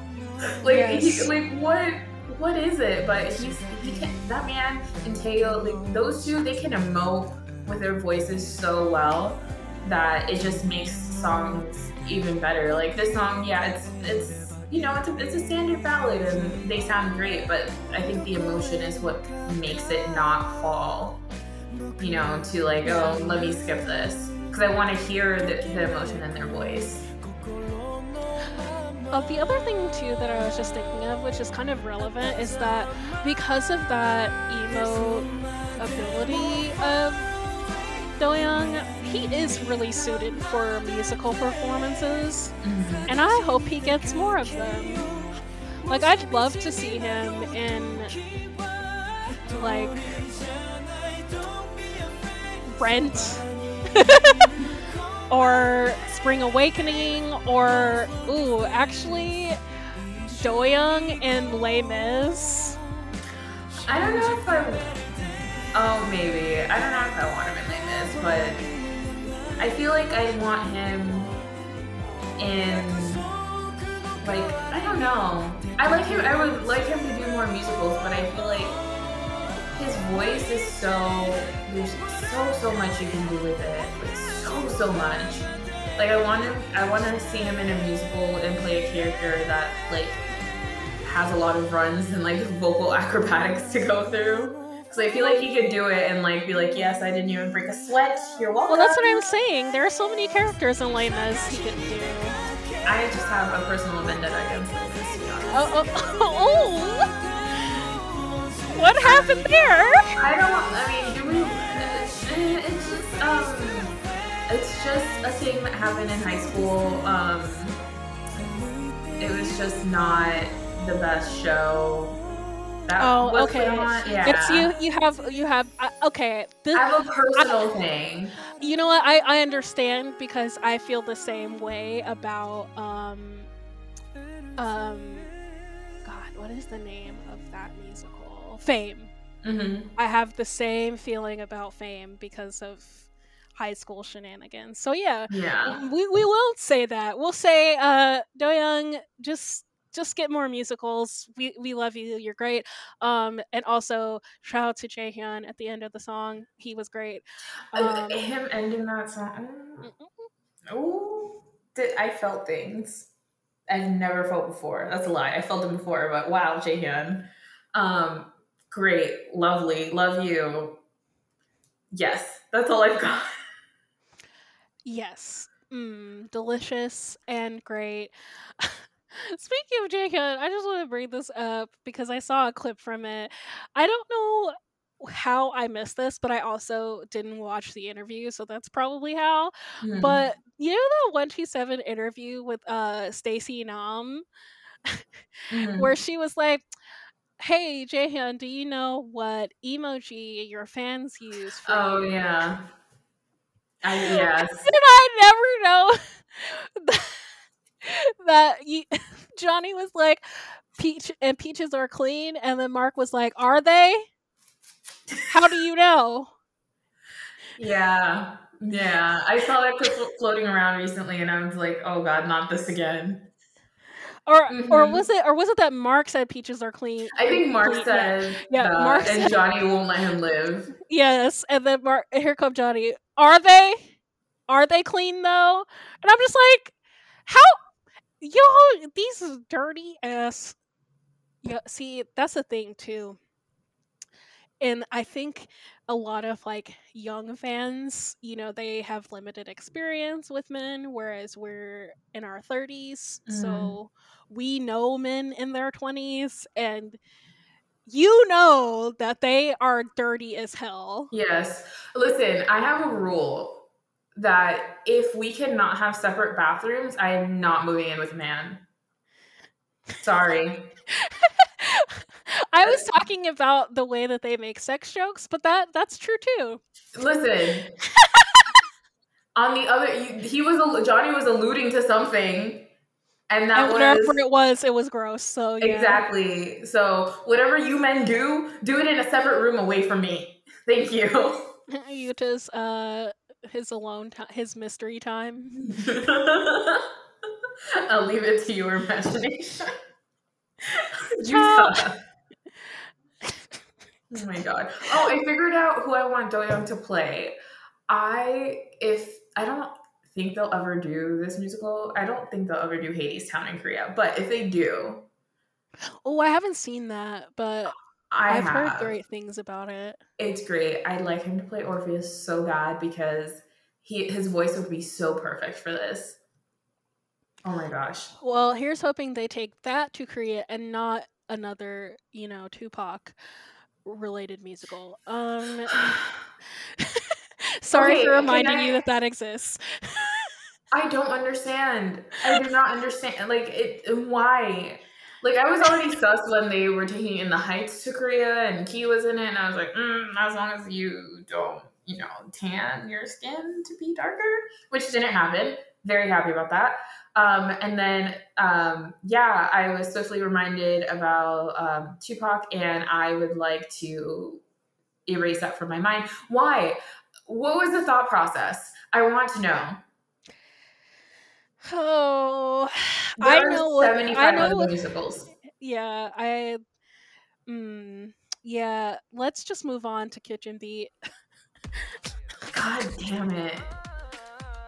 Like he, like what what is it? But he's he can that man and Teo like those two they can emote with their voices so well that it just makes songs even better. Like this song, yeah, it's it's you know it's a, it's a standard ballad and they sound great, but I think the emotion is what makes it not fall. You know, to like oh let me skip this because I want to hear the, the emotion in their voice. Uh, the other thing too that I was just thinking of, which is kind of relevant, is that because of that emo ability of Doyoung, he is really suited for musical performances, and I hope he gets more of them. Like I'd love to see him in like Rent. Or Spring Awakening or ooh, actually Doyoung and Les Mis. I don't know if I. Oh, maybe. I don't know if I want him in Les Mis, but I feel like I want him in. Like, I don't know. I like him. I would like him to do more musicals, but I feel like his voice is so. There's so so much you can do with it. Like so so much. Like I want him. I want to see him in a musical and play a character that like has a lot of runs and like vocal acrobatics to go through. Because I feel like he could do it and like be like, yes, I didn't even break a sweat. You're welcome. Well, that's what I'm saying. There are so many characters in Les Mis he could do. I just have a personal vendetta against Les Mis, to be honest. Oh, oh, oh. What happened there? I don't. I mean, do we? uh, It's just um, it's just a thing that happened in high school. Um, it was just not the best show. That Oh, okay. Yeah. It's you. You have. You have. Uh, okay. This, I have a personal thing. you know what? I I understand because I feel the same way about um um. God, what is the name of that musical? Fame. Mm-hmm. I have the same feeling about Fame because of high school shenanigans. So yeah, Yeah. we we won't say that. We'll say, uh, Do Young, just just get more musicals. We we love you. You're great. Um, and also shout out to Jaehyun at the end of the song. He was great. Um, Him ending that song. Oh, did I felt things I've never felt before. That's a lie. I felt them before, but wow, Jaehyun. Um, great, lovely, love you. Yes, that's all I've got. Yes, mm, delicious and great. Speaking of Jaehyun, I just want to bring this up because I saw a clip from it. I don't know how I missed this, but I also didn't watch the interview, so that's probably how. Mhm. But you know two seven interview with uh Stacy Nam, Mhm. where she was like, "Hey Jaehyun, do you know what emoji your fans use for oh yeah. I yes. Did I never know that, that you, Johnny was like, "Peach and peaches are clean," and then Mark was like, "Are they? How do you know?" Yeah. Yeah. I saw that clip floating around recently and I was like, oh god, not this again. Or or Mhm. was it or was it that Mark said peaches are clean? I think Mark clean- yeah. said Yeah, that, Mark and said- Johnny won't let him live. Yes, and then Mark here come Johnny. Are they? Are they clean though? And I'm just like, how y'all these dirty ass Yeah, see, that's the thing too. And I think a lot of like young fans, you know, they have limited experience with men, whereas we're in our 30s. Mhm. So we know men in their 20s, and you know that they are dirty as hell. Yes. Listen, I have a rule that if we cannot have separate bathrooms, I am not moving in with a man. Sorry. I was talking about the way that they make sex jokes, but that that's true too. Listen. On the other, you- he was Johnny was alluding to something, and that and whatever was it was, it was gross. So yeah. exactly. So whatever you men do, do it in a separate room away from me. Thank you. Yuta's uh his alone time, his mystery time. I'll leave it to your imagination. You Child. oh my god. Oh, I figured out who I want Doyoung to play. I if I don't think they'll ever do this musical. I don't think they'll ever do Hadestown in Korea. But if they do, Oh, I haven't seen that, but I I've have. heard great things about it. It's great. I'd like him to play Orpheus so bad because he his voice would be so perfect for this. Oh my gosh. Well, here's hoping they take that to Korea and not another, you know, Tupac related musical. Um Sorry Okay, for reminding I- you that that exists. I don't understand. I do not understand. Like it. Why? Like I was already sus when they were taking In the Heights to Korea and Key was in it, and I was like, mm, as long as you don't, you know, tan your skin to be darker, which didn't happen. Very happy about that. Um, and then, um, yeah, I was swiftly reminded about um, Tupac, and I would like to erase that from my mind. Why? What was the thought process? I want to know. Oh, There I know what I know what musicals. Yeah, I mm, yeah, let's just move on to Kitchen Beat. God damn it.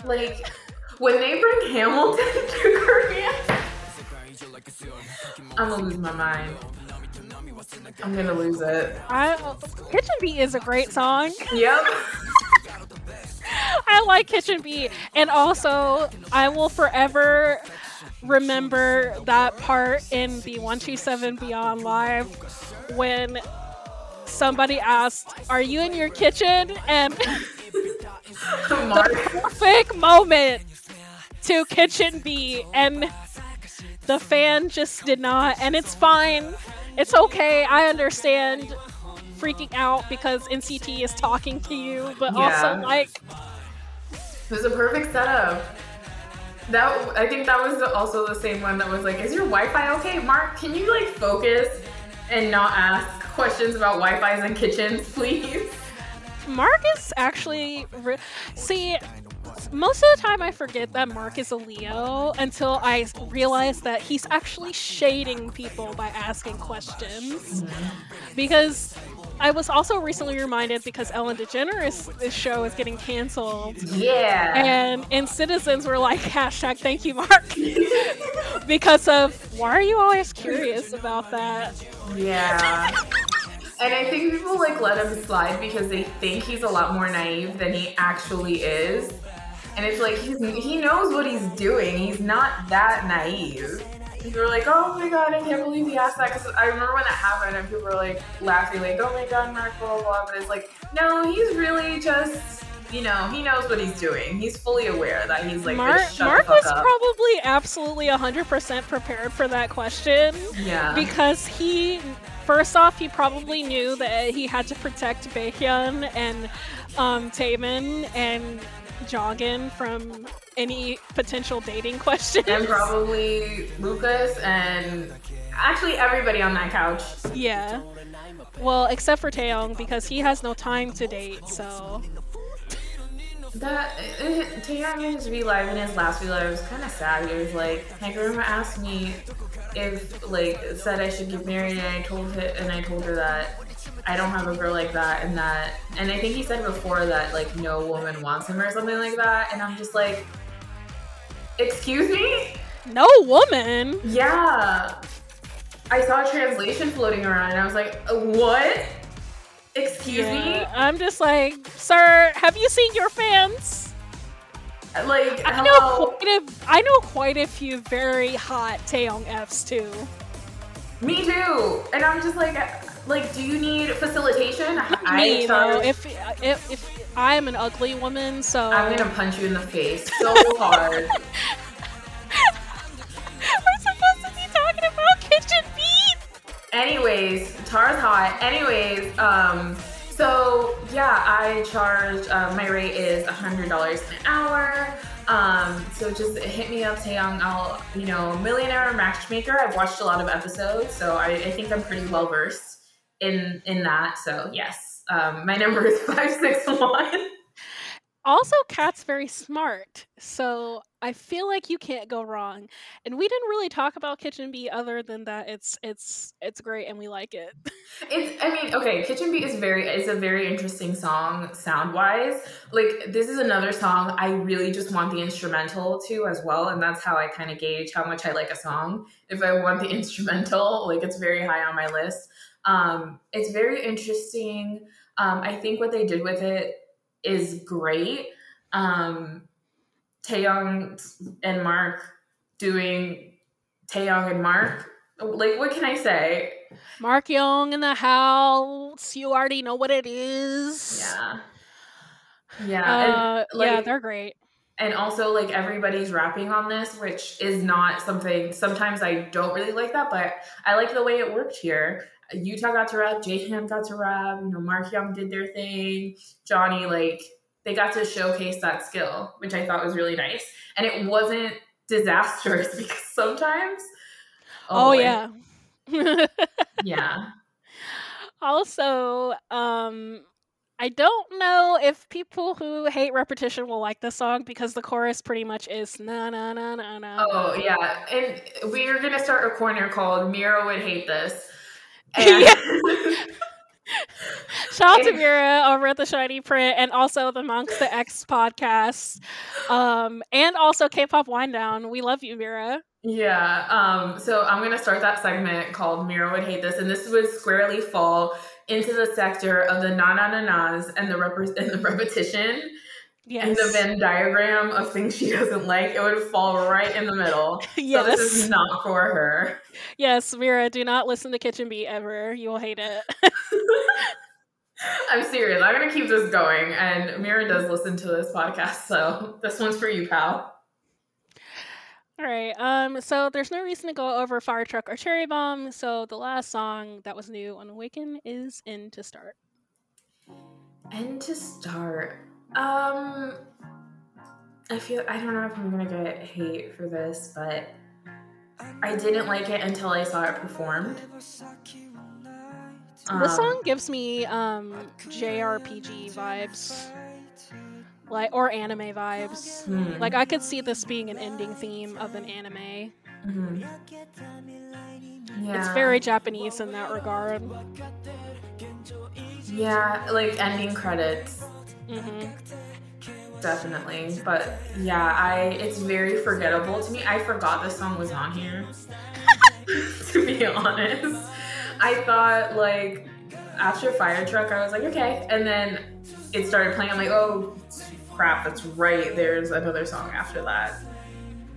Like, when they bring Hamilton to Korea, I'm gonna lose my mind. I'm gonna lose it. I Kitchen Beat is a great song. Yep. I like Kitchen Beat, and also I will forever remember that part in the One Two Seven Beyond Live when somebody asked, "Are you in your kitchen?" and Mark. perfect moment to Kitchen Beat, and the fan just did not, and it's fine. It's okay. I understand freaking out because NCT is talking to you, but Yeah. also like It was a perfect setup. That I think that was also the same one that was like, "Is your Wi-Fi okay, Mark? Can you like focus and not ask questions about Wi-Fi's and kitchens, please?" Mark is actually re- see. Most of the time, I forget that Mark is a Leo until I realize that he's actually shading people by asking questions. Because I was also recently reminded because Ellen DeGeneres' this show is getting canceled, Yeah. and and NCTzens were like hashtag Thank you, Mark, because of why are you always curious about that? Yeah. And I think people like let him slide because they think he's a lot more naive than he actually is. And it's like he's he knows what he's doing. He's not that naive. And people were like, "Oh my god, I can't believe he asked that." Because I remember when that happened, and people were like laughing, like, "Oh my god, Mark, blah blah." blah. But it's like, no, he's really just, you know, he knows what he's doing. He's fully aware that he's like, Mark, Mark was up. probably absolutely 100% prepared for that question yeah. because he, first off, he probably knew that he had to protect Baekhyun and um, Taemin and Jongin from any potential dating questions. and probably Lucas and actually everybody on that couch. yeah. Well, except for Taeyong because he has no time to date, so. That Taeyong in his V Live in his last V Live was kind of sad. He was like, my grandma asked me if like said I should get married, and I told her and I told her that I don't have a girl like that, and that and I think he said before that like no woman wants him or something like that, and I'm just like, excuse me, No woman! yeah. I saw a translation floating around, and I was like, what? Excuse Yeah, I'm just like, sir, have you seen your fans? Like, I know hello? quite a, I know quite a few very hot Taeyong Fs too. Me too. And I'm just like, like, do you need facilitation? Me though, charge- if, if if I'm an ugly woman, so I'm gonna punch you in the face so hard. we're supposed to be talking about Kitchen Beat. Anyways, Tar's hot. Anyways, um, so yeah, I charge. Uh, my rate is hundred dollars an hour. Um, so just hit me up, Taeyong. I'll, you know, millionaire matchmaker. I've watched a lot of episodes, so I, I think I'm pretty well versed in in that. So yes, um, my number is five six one. Also, Kat's very smart, so I feel like you can't go wrong. And we didn't really talk about Kitchen Beat other than that it's it's it's great and we like it. It's, I mean, okay, Kitchen Beat is very, is a very interesting song sound wise. Like, this is another song I really just want the instrumental to as well. And that's how I kind of gauge how much I like a song. If I want the instrumental, like, it's very high on my list. Um, it's very interesting. Um, I think what they did with it is great. Um, Taeyong and Mark doing Taeyong and Mark. Like, what can I say? Mark Young in the house, you already know what it is. Yeah. Yeah. and, Uh, yeah, they're great. And also like everybody's rapping on this, which is not something sometimes I don't really like that, but I like the way it worked here. Yuta got to rap, Jaehyun got to rap, you know, Mark Young did their thing, Johnny, like they got to showcase that skill, which I thought was really nice. And it wasn't disastrous because sometimes Oh, boy. yeah. Yeah. also, um I don't know if people who hate repetition will like this song because the chorus pretty much is na na na na na. Oh yeah, and we are gonna start a corner called Mira would hate this. And- Shout out to Mira over at the Shiny Print and also the Monsta X podcast. Um, and also K-pop Wind Down. We love you, Mira. yeah. Um. So I'm gonna start that segment called Mira would hate this, and this would squarely fall into the sector of the na na na nas and the rep- and the repetition Yes. and the Venn diagram of things she doesn't like. It would fall right in the middle. So this is not for her. Yes, Mira, do not listen to Kitchen Beat ever. You will hate it. I'm serious. I'm gonna keep this going, and Mira does listen to this podcast, so this one's for you, pal. All right. Um. So there's no reason to go over Fire Truck or Cherry Bomb. So the last song that was new on Awaken is End to Start. End to Start, um, I feel I don't know if I'm gonna get hate for this, but I didn't like it until I saw it performed. this Um, song gives me um JRPG vibes, like or anime vibes. hmm, Like I could see this being an ending theme of an anime. mhm. Yeah, It's very Japanese in that regard. yeah, like ending credits, hmm definitely. But yeah, I it's very forgettable to me. I forgot this song was on here. to be honest, I thought like after Fire Truck, I was like, okay, and then it started playing. I'm like, oh crap, that's right. There's another song after that.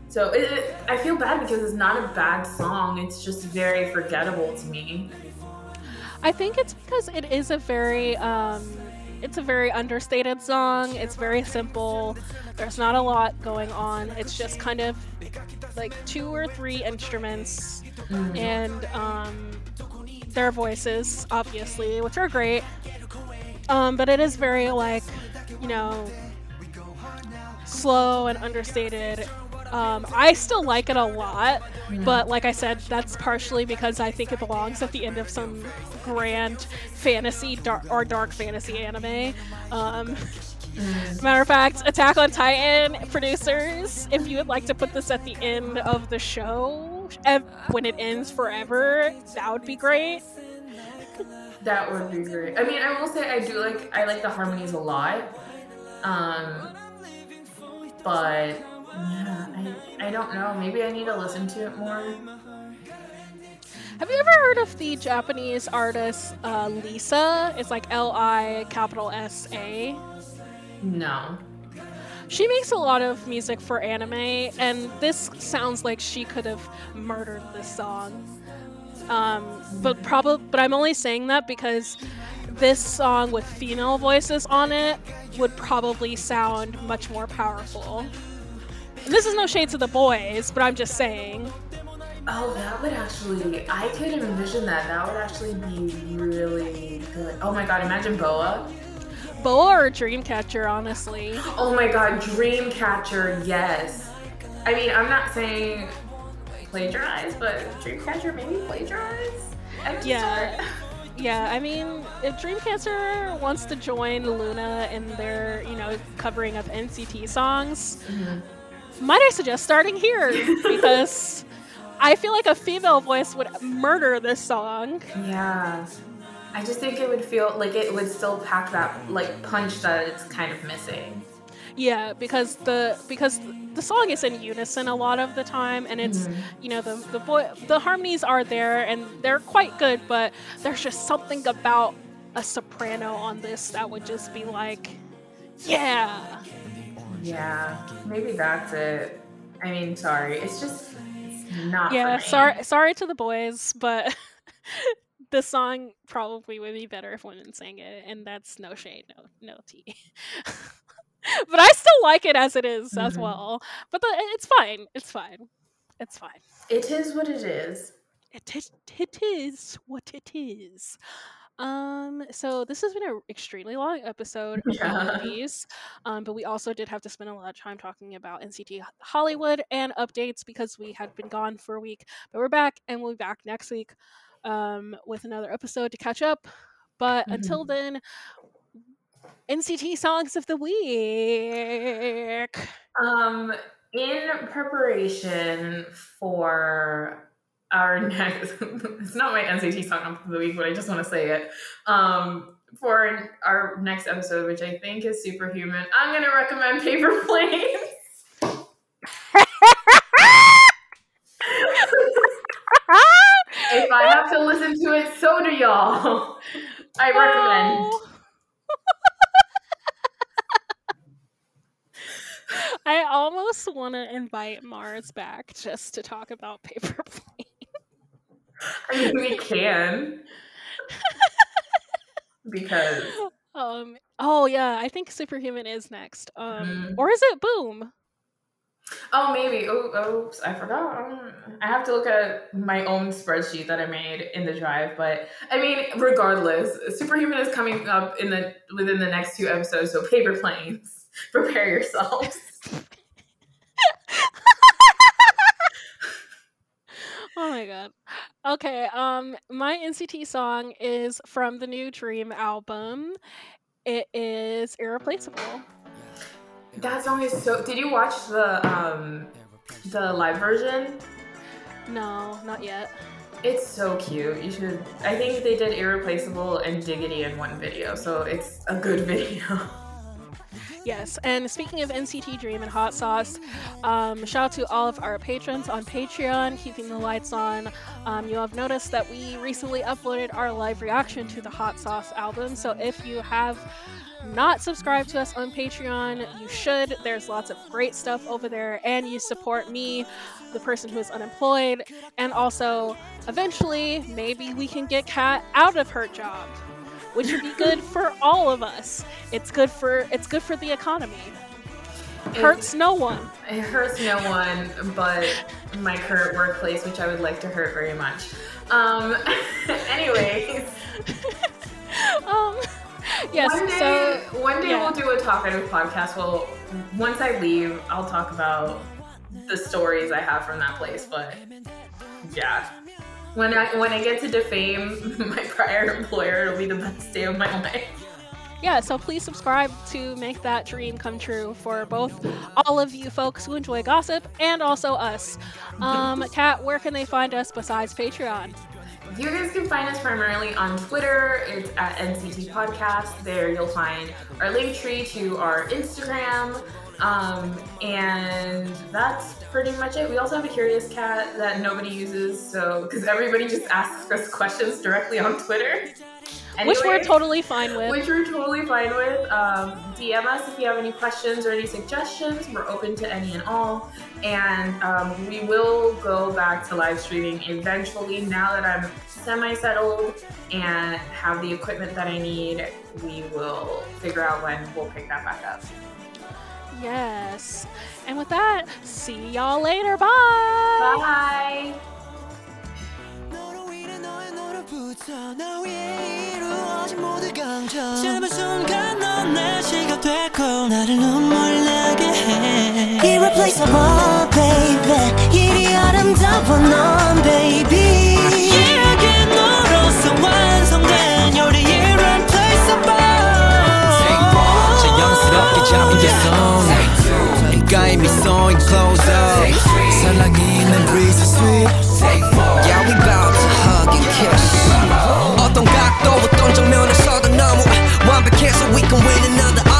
So it, it- I feel bad because it's not a bad song. It's just very forgettable to me. I think it's because it is a very um it's a very understated song. It's very simple. There's not a lot going on. It's just kind of like two or three instruments and um their voices obviously, which are great. Um but it is very like, you know, slow and understated. Um, I still like it a lot, but like I said, that's partially because I think it belongs at the end of some grand fantasy dark, or dark fantasy anime. Um, Matter of fact, Attack on Titan producers, if you would like to put this at the end of the show, ev- when it ends forever, that would be great. That would be great. I mean, I will say I do like I like the harmonies a lot. Um, but yeah, I, I don't know. Maybe I need to listen to it more. Have you ever heard of the Japanese artist uh, Lisa? It's like L I capital S A. No. She makes a lot of music for anime, and this sounds like she could have murdered this song. Um, but probably, but I'm only saying that because this song with female voices on it would probably sound much more powerful. And this is no shade to the boys, but I'm just saying. Oh, that would actually. I could envision that. That would actually be really good. Oh my god! Imagine BoA. BoA or Dreamcatcher, honestly. Oh my god, Dreamcatcher, yes. I mean, I'm not saying plagiarize, but Dreamcatcher maybe plagiarize. Yeah. Yeah, I mean, if Dreamcatcher wants to join Luna in their, you know, covering of NCT songs, mm-hmm. might I suggest starting here because I feel like a female voice would murder this song. Yeah. I just think it would feel like it would still pack that like punch that it's kind of missing. Yeah, because the because the song is in unison a lot of the time, and it's mm-hmm. you know the the boy the harmonies are there and they're quite good, but there's just something about a soprano on this that would just be like, yeah. Yeah. Maybe that's it. I mean, sorry. It's just it's not. yeah sorry sorry to the boys but the song probably would be better if women sang it and that's no shade no no tea but i still like it as it is as Mhm. well. But the, it's fine. It's fine. It's fine. It is what it is. it is, it is what it is. Um so this has been an extremely long episode of Yeah. movies um but we also did have to spend a lot of time talking about nct hollywood and updates because we had been gone for a week. But we're back and we'll be back next week um with another episode to catch up. But until then nct songs of the week Um, in preparation for our next, it's not my NCT song of the week, but I just want to say it. Um, for our next episode, which I think is superhuman, I'm gonna recommend Paper Planes. if I have to listen to it, so do y'all. I recommend. Oh. I almost want to invite Mars back just to talk about paper plane. I mean, we can. because Um. Oh yeah, I think Superhuman is next. Um. Mhm. Or is it Boom? Oh, maybe. Oh, oops, I forgot. Um, I have to look at my own spreadsheet that I made in the drive. But I mean, regardless, Superhuman is coming up in the within the next two episodes. So paper planes, prepare yourselves. Oh my god. Okay. Um. My NCT song is from the new Dream album. It is irreplaceable. That song is so. Did you watch the um the live version? No, not yet. It's so cute. You should. I think they did irreplaceable and diggity in one video, so it's a good video. Yes, and speaking of NCT Dream and Hot Sauce, um, shout out to all of our patrons on Patreon, keeping the lights on. Um, you'll have noticed that we recently uploaded our live reaction to the Hot Sauce album, so if you have not subscribed to us on Patreon, you should. There's lots of great stuff over there, and you support me, the person who is unemployed, and also eventually maybe we can get Kat out of her job, which would be good for all of us. It's good for it's good for the economy. It Hurts no one. It hurts no one but my current workplace, which I would like to hurt very much. Um, anyways, um, yes. one day, so one day yeah. we'll do a talkative podcast. Well, once I leave, I'll talk about the stories I have from that place. But yeah, when I when I get to defame my prior employer, it'll be the best day of my life. yeah, so please subscribe to make that dream come true for both all of you folks who enjoy gossip and also us. Um, Kat, where can they find us besides Patreon? You guys can find us primarily on Twitter. It's at NCT Podcast. There you'll find our link tree to our Instagram. Um, and that's pretty much it. We also have a curious cat that nobody uses, so because everybody just asks us questions directly on Twitter. Which we're totally fine with. which we're totally fine with. Um, DM us if you have any questions or any suggestions. We're open to any and all. And um, we will go back to live streaming eventually. Now that I'm semi settled and have the equipment that I need, we will figure out when we'll pick that back up. Yes. And with that, see y'all later. Bye. Bye. your song And got me sewing close up. 사랑이 breeze is sweet. Yeah we bout to hug and kiss. 어떤 각도 어떤 장면에서도 너무 완벽해서 we can win another